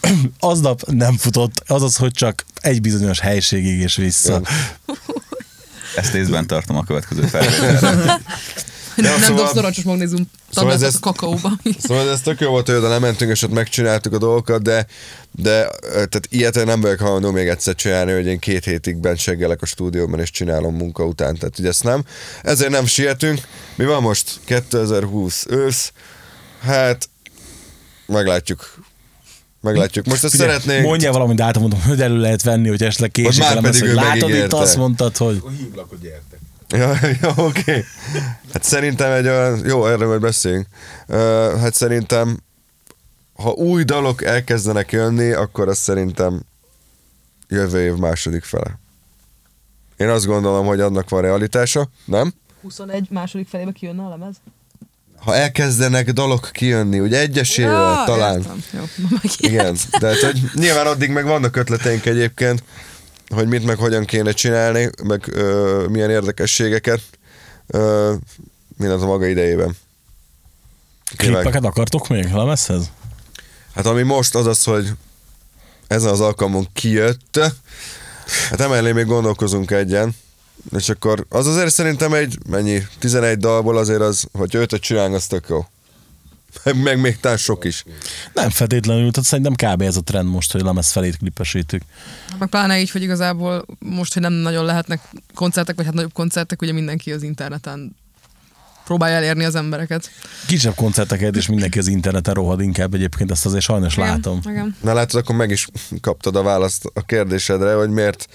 aznap nem futott, azaz, hogy csak egy bizonyos helységig és vissza. Ezt észben tartom a következő felvételre. Nem, nem szóval- dobsz narancsos magnézium szóval ez- a kakaóba. Szóval ez tök jó volt, hogy oda lementünk, és ott megcsináltuk a dolgokat, de, de tehát ilyet nem vagyok hajlandó még egyszer csinálni, hogy én két hétig bent seggelek a stúdióban, és csinálom munka után. Tehát ugye ezt nem. Ezért nem sietünk. Mi van most? 2020 ősz. Hát, meglátjuk. Meglátjuk. Most ezt Figyelj, szeretnénk... Mondjál valamit, mondom, hogy elő lehet venni, hogy esetleg késik már a lemez, pedig hogy ő látod itt, megígérte. azt mondtad, hogy hívlak, hogy gyertek. Ja, ja oké. Okay. Hát szerintem egy olyan, jó, erről majd beszéljünk. Uh, hát szerintem, ha új dalok elkezdenek jönni, akkor az szerintem jövő év második fele. Én azt gondolom, hogy annak van realitása, nem? 21 második felébe kijönne a lemez? Ha elkezdenek dalok kijönni, ugye egyesével talán. Értem. Jó. Igen, de hát, hogy nyilván addig meg vannak ötleteink egyébként, hogy mit meg hogyan kéne csinálni, meg ö, milyen érdekességeket, ö, mindent a maga idejében. Klippeket akartok még lemezhez? Hát ami most az az, hogy ezen az alkalmon kijött, hát emellé még gondolkozunk egyen, és akkor az azért szerintem egy, mennyi, 11 dalból azért az, hogy ötöt csinálunk, az tök jó. Meg, meg még tán sok is. Nem feltétlenül, tehát szerintem kb. ez a trend most, hogy lemez felét klippesítük. Meg pláne így, hogy igazából most, hogy nem nagyon lehetnek koncertek, vagy hát nagyobb koncertek, ugye mindenki az interneten próbálja elérni az embereket. Kisebb koncerteket, és mindenki az interneten rohad inkább egyébként, ezt azért sajnos látom. Igen, igen. Na látod, akkor meg is kaptad a választ a kérdésedre, hogy miért,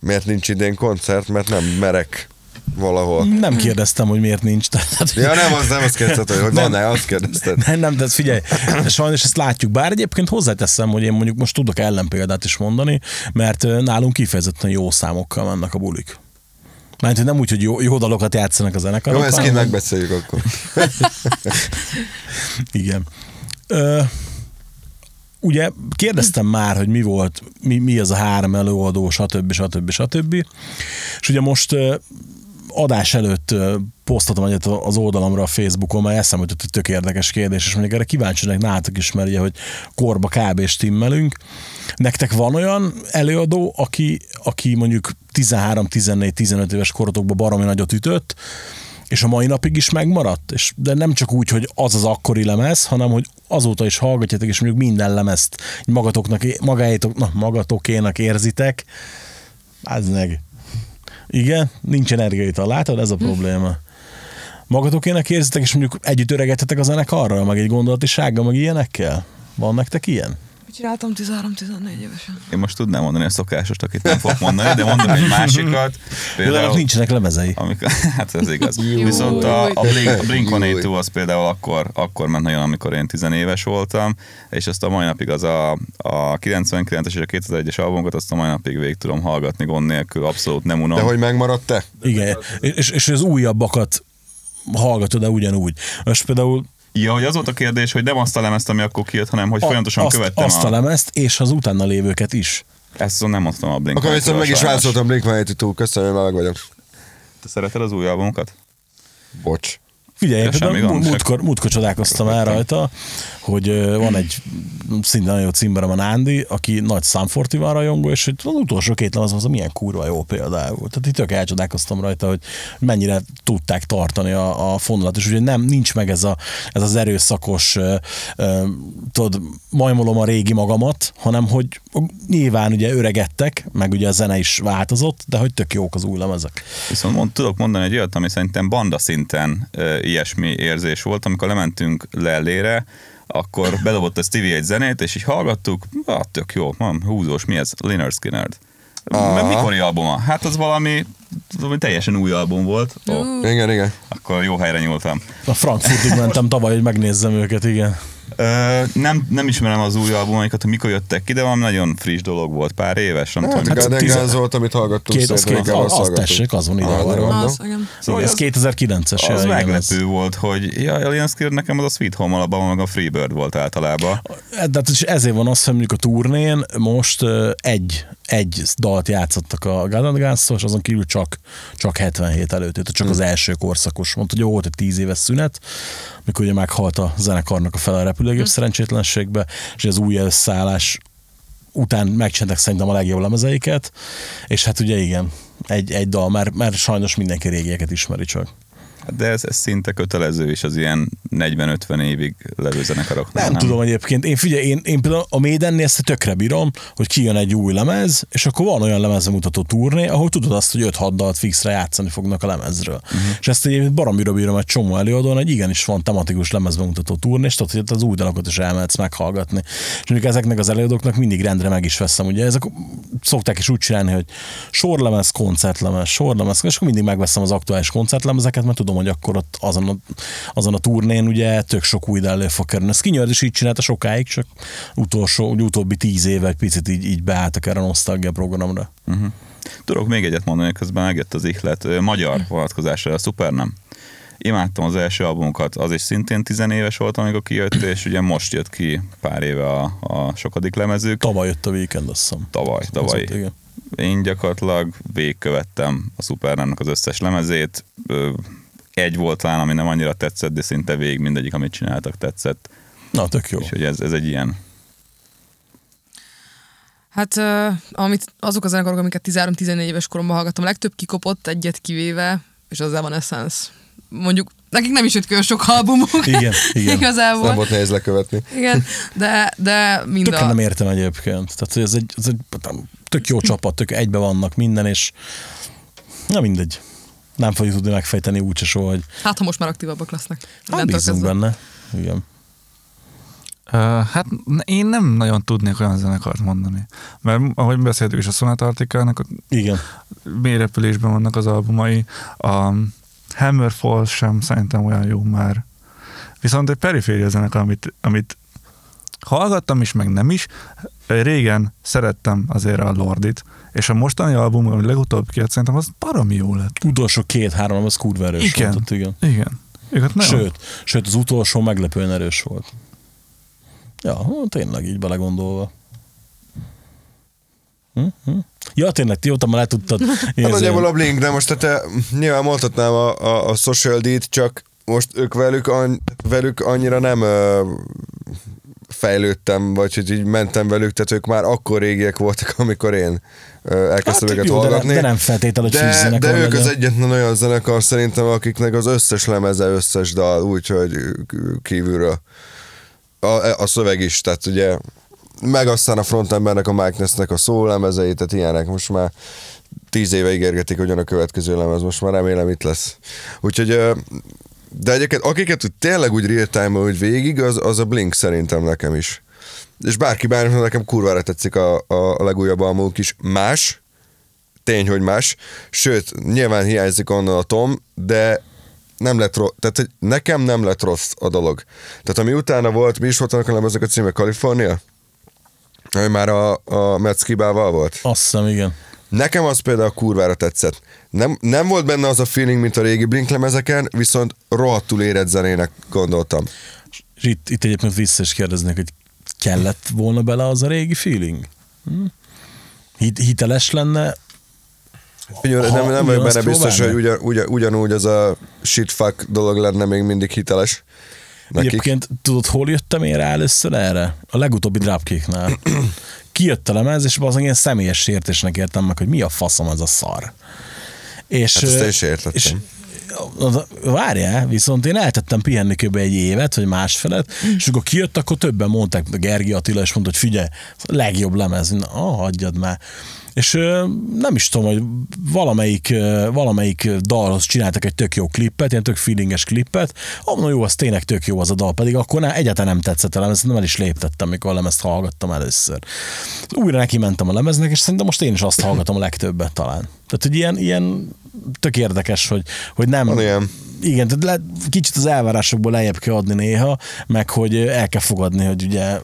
miért nincs idén koncert, mert nem merek valahol. Nem kérdeztem, hogy miért nincs. Tehát, Ja, nem, az nem azt kérdezted, hogy, hogy van-e, azt kérdezted. Nem, nem, de figyelj, sajnos ezt látjuk. Bár egyébként hozzáteszem, hogy én mondjuk most tudok ellenpéldát is mondani, mert nálunk kifejezetten jó számokkal mennek a bulik. Mert nem úgy, hogy jó, jó dalokat játszanak a zenekarok. Jó, ezt kint megbeszéljük akkor. Igen. Ö, ugye kérdeztem már, hogy mi volt, mi, mi az a három előadó, stb. stb. stb. És ugye most adás előtt posztoltam egyet az oldalamra a Facebookon, mert eszembe jutott egy tök érdekes kérdés, és mondjuk erre kíváncsi lennék nálatok is, mert ugye, hogy korba kb. stimmelünk. Nektek van olyan előadó, aki, aki mondjuk 13, 14, 15 éves korotokban baromi nagyot ütött, és a mai napig is megmaradt, és, de nem csak úgy, hogy az az akkori lemez, hanem hogy azóta is hallgatjátok, és mondjuk minden lemezt magatoknak, magáétok, na, magatokénak érzitek. Az meg. Igen, nincs energiaital, látod? Ez a probléma. magatokének érzitek, és mondjuk együtt öregetetek a zenekarral, meg egy gondolatisággal, meg ilyenekkel? Van nektek ilyen? Csináltam 13-14 évesen? Én most tudnám mondani a szokásost, akit nem fogok mondani, de mondom egy másikat. Például nincsenek lemezei. Amikor, hát ez igaz. Viszont a, a Blink, a Blink 182 az például akkor, akkor ment nagyon, amikor én tizenéves voltam, és azt a mai napig az a, a 99-es és a 2001-es albumokat azt a mai napig végig tudom hallgatni gond nélkül, abszolút nem unom. De hogy megmaradt te? Igen, és, és az újabbakat hallgatod-e ugyanúgy? Most például Ja, hogy az volt a kérdés, hogy nem azt a lemezt, ami akkor kijött, hanem hogy folyamatosan azt, követtem azt a lemezt, és az utána lévőket is. Ezt szóval nem mondtam a Blink. Akkor viszont meg is válaszoltam blink 182 köszönöm, meg vagyok. Te szereted az új albumokat? Bocs. Figyelj, például gond, múltkor, múltkor csodálkoztam el rajta, hogy van egy szinte nagyon jó címberem a Nándi, aki nagy Sanfortival rajongó, és hogy az utolsó két lemez az milyen kurva jó például. Tehát itt tök elcsodálkoztam rajta, hogy mennyire tudták tartani a, a fonalat, és ugye nem, nincs meg ez, a, ez az erőszakos, tudod, majmolom a régi magamat, hanem hogy nyilván ugye öregettek, meg ugye a zene is változott, de hogy tök jók az új lemezek. Viszont mond, tudok mondani egy olyat, ami szerintem banda szinten e, ilyesmi érzés volt, amikor lementünk lellére, akkor bedobott a Stevie egy zenét, és így hallgattuk, ah, tök jó, van, húzós, mi ez? Lynyrd Skynyrd. Aha. Mikori albuma? Hát az valami, valami teljesen új album volt. Ó, Igen, igen. akkor jó helyre nyúltam. A Frankfurtig mentem tavaly, hogy megnézzem őket, igen. Ö, nem, nem ismerem az új albumaikat, hogy mikor jöttek ki, de valami nagyon friss dolog volt, pár éves, nem Hát, tudom. hát Garden tizen- Guns volt, amit hallgattunk. Két, az, két, az, az tessék, az van ide. Ah, van. Az, igen. Igen, ez 2009-es. Az meglepő volt, hogy ja, Alien Skill nekem az a Sweet Home alapban, meg a Freebird volt általában. De hát ezért van az, hogy mondjuk a turnén most egy, egy dalt játszottak a Garden guns és azon kívül csak, csak 77 előtt, tehát csak az első korszakos. Mondta, hogy jó, volt egy 10 éves szünet, mikor ugye meghalt a zenekarnak a fele repülőgép szerencsétlenségbe, és az új összeállás után megcsináltak szerintem a legjobb lemezeiket, és hát ugye igen, egy, egy dal, mert, mert sajnos mindenki régieket ismeri csak. De ez, ez szinte kötelező is az ilyen 40-50 évig levő zenekaroknál. Nem, nem tudom egyébként. Én figyelj, én, én például a Maidennél ezt tökre bírom, hogy kijön egy új lemez, és akkor van olyan lemezbemutató turné, ahol tudod azt, hogy 5-6 dalt fixre játszani fognak a lemezről. Uh-huh. És ezt egyébként baromira bírom egy csomó előadón, hogy igenis van tematikus lemezbemutató turné, és tudod, hogy az új dalokat is elmehetsz meghallgatni. És mondjuk ezeknek az előadóknak mindig rendre meg is veszem. Ugye ezek szokták is úgy csinálni, hogy sorlemez, koncertlemez, sorlemez, és akkor mindig megveszem az aktuális koncertlemezeket, mert tudom, hogy akkor ott azon a, azon a turnén ugye tök sok új elő fog kerülni. Skinyard is így csinálta sokáig, csak utolsó, úgy utóbbi tíz éve egy picit így, így beálltak erre a nosztalgia programra. Uh-huh. Tudok még egyet mondani, közben megjött az ihlet. Magyar vonatkozásra, a szuper nem. Imádtam az első albumokat, az is szintén tizenéves volt, amikor kijött, és ugye most jött ki pár éve a, a sokadik lemezük. Tavaly jött a weekend, azt hiszem. Tavaly, tavaly. igen. Én gyakorlatilag végigkövettem a Supernámnak az összes lemezét. Egy volt talán, ami nem annyira tetszett, de szinte végig mindegyik, amit csináltak, tetszett. Na, tök jó. Úgyhogy ez, ez egy ilyen. Hát amit, azok a zenekarok, amiket 13-14 éves koromban hallgattam, a legtöbb kikopott egyet kivéve, és az Evanescence. Mondjuk nekik nem is jött olyan sok albumuk. Igen, igen. Igazából. Nem volt nehéz lekövetni. Igen, de, de mind Tökre a... nem értem egyébként. Tehát ez egy, ez egy tök jó csapat, tök egybe vannak minden, és na mindegy. Nem fogjuk tudni megfejteni úgyse soha, hogy Hát, ha most már aktívabbak lesznek. hát Innentől bízunk benne. Igen. Uh, hát én nem nagyon tudnék olyan zenekart mondani. Mert ahogy beszéltük is a Sonata Arctica-nak, a Igen. mélyrepülésben vannak az albumai, a Hammerfall sem szerintem olyan jó már. Viszont egy periféria zenekar, amit, amit hallgattam is, meg nem is. Régen szerettem azért a Lordit, és a mostani album, ami legutóbb kijött, szerintem az baromi jó lett. Utolsó két-három, az kurva erős Igen. volt ott, igen. Igen. Őket nagyon. Sőt, sőt, az utolsó meglepően erős volt. Ja, tényleg így belegondolva. Hm? Hm? Ja, tényleg, ti ott már le tudtad Hát nagyjából a Blink, de most te nyilván mondhatnám a, a, a Social D-t, csak most ők velük, any, velük annyira nem ö, fejlődtem, vagy hogy így mentem velük, tehát ők már akkor régiek voltak, amikor én elkezdtem Hát őket jó, de, hallgatni. de nem feltétlenül, hogy De, de ők az egyetlen olyan zenekar szerintem, akiknek az összes lemeze, összes dal, úgyhogy kívülről. A, a szöveg is, tehát ugye meg aztán a frontembernek, a Mike Nessnek a szólemezei, tehát ilyenek most már tíz éve ígérgetik, hogy a következő lemez, most már remélem itt lesz. Úgyhogy De egyébként akiket úgy tényleg úgy real hogy végig, az, az a Blink szerintem nekem is. És bárki bármi, nekem kurvára tetszik a, a, legújabb albumuk is. Más, tény, hogy más. Sőt, nyilván hiányzik onnan a Tom, de nem lett rossz, tehát hogy nekem nem lett rossz a dolog. Tehát ami utána volt, mi is volt annak a lemezek a címe California? Ami már a, a Metz Kibával volt. Azt hiszem, igen. Nekem az például kurvára tetszett. Nem, nem volt benne az a feeling, mint a régi Blink lemezeken, viszont rohadtul érett zenének gondoltam. És itt, itt egyébként vissza is kérdeznék, hogy kellett volna bele az a régi feeling? Hm? Hit, hiteles lenne? Figyelj, Ha nem, nem vagyok benne biztos, hogy ugyan, ugyan, ugyanúgy az a shitfuck dolog lenne még mindig hiteles. Nekik. Egyébként tudod, hol jöttem én rá először erre? A legutóbbi Dropkicknál. Kijött a lemez, és az ilyen személyes sértésnek értem meg, hogy mi a faszom ez a szar. És, Hát ezt én is értettem. És az- várjál, viszont én eltettem pihenni kb. egy évet, vagy másfelet, és akkor kijött, akkor többen mondták, a Gergi Attila is mondta, hogy figyelj, a legjobb lemez, na, ah, hagyjad már. És nem is tudom, hogy valamelyik, valamelyik dalhoz csináltak egy tök jó klippet, ilyen tök feelinges klippet, na jó, az tényleg tök jó az a dal, pedig akkor ne, egyáltalán nem tetszett a lemez, nem el is léptettem, mikor a lemezt hallgattam először. Újra neki mentem a lemeznek, és szerintem most én is azt hallgatom a legtöbbet talán. Tehát, hogy ilyen, ilyen tök érdekes, hogy, hogy nem... Van ilyen. Igen, tehát le, kicsit az elvárásokból lejjebb kell adni néha, meg hogy el kell fogadni, hogy ugye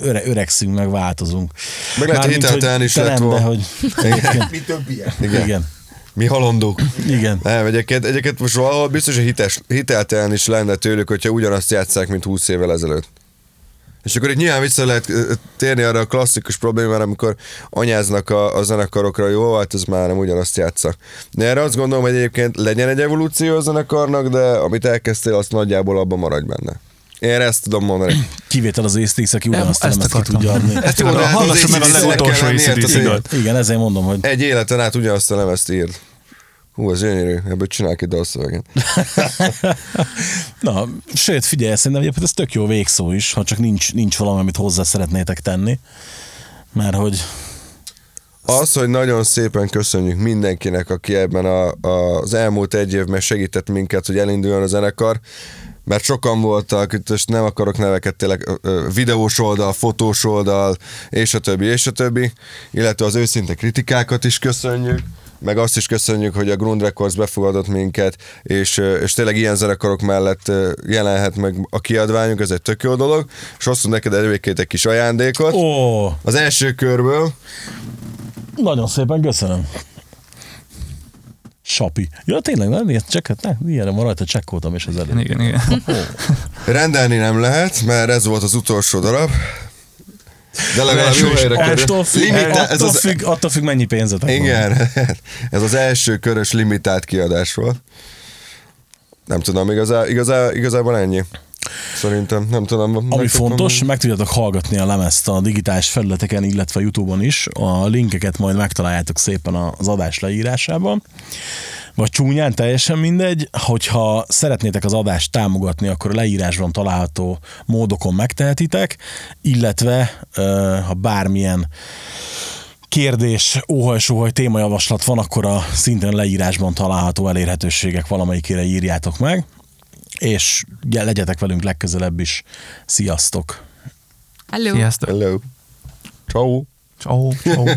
öre, öregszünk, meg változunk. Meg lehet, hogy Mármint, hiteltelen is te lett volna. hogy egyébként, Mi több ilyen? Igen. igen. igen. Mi halandók. igen. Nem, egyébként, egyébként most valahol biztos, hogy hites, hiteltelen is lenne tőlük, hogyha ugyanazt játszák, mint 20 évvel ezelőtt. És akkor itt nyilván vissza lehet térni arra a klasszikus problémára, amikor anyáznak a, a zenekarokra, jó, hát ez már nem ugyanazt játsza. De erre azt gondolom, hogy egyébként legyen egy evolúció a zenekarnak, de amit elkezdtél, azt nagyjából abban maradj benne. Én ezt tudom mondani. Kivétel az észtész, aki ugyanazt Ezt lemezt ki tudja adni. Ezt jó, Jó, de hát az meg a legutolsó hát Igen, ezért mondom, hogy Egy életen át ugyanazt a lemezt írd. Hú, ez gyönyörű, ebből csinálok egy dalszöveget. Na, sőt, figyelj, szerintem egyébként ez tök jó végszó is, ha csak nincs, nincs valami, amit hozzá szeretnétek tenni. Mert hogy Az, hogy nagyon szépen köszönjük mindenkinek, aki ebben a, a, az elmúlt egy évben segített minket, hogy elinduljon a zenekar, mert sokan voltak, most nem akarok neveket, tényleg videós oldal, fotós oldal, és a többi, és a többi, illetve az őszinte kritikákat is köszönjük, meg azt is köszönjük, hogy a Grund Records befogadott minket, és, és tényleg ilyen zenekarok mellett jelenhet meg a kiadványunk, ez egy tök jó dolog, és hoztunk neked egyébként egy kis ajándékot. ó, Az első körből, nagyon szépen köszönöm. Sapi. Ja, tényleg, nem? Ilyet csekket, ne, ilyenre van rajta, csekkoltam, és ez elég. Igen, igen. Rendelni nem lehet, mert ez volt az utolsó darab. De legalább jó helyre kerül. attól, függ, ez attól, az, függ, attól függ, mennyi pénzetek van. igen, ez az első körös limitált kiadás volt. Nem tudom, igazá, igazá, igazából ennyi. Szerintem, nem tudom. Ami meg fontos, mondani. meg tudjátok hallgatni a lemezt a digitális felületeken, illetve Youtube-on is. A linkeket majd megtaláljátok szépen az adás leírásában. Vagy csúnyán, teljesen mindegy. Hogyha szeretnétek az adást támogatni, akkor a leírásban található módokon megtehetitek, illetve ha bármilyen kérdés, óhaj-sóhaj témajavaslat van, akkor a szintén leírásban található elérhetőségek valamelyikére írjátok meg, és legyetek velünk legközelebb is. Sziasztok! Hello. Sziasztok. Hello. Ciao. Ciao. Ciao.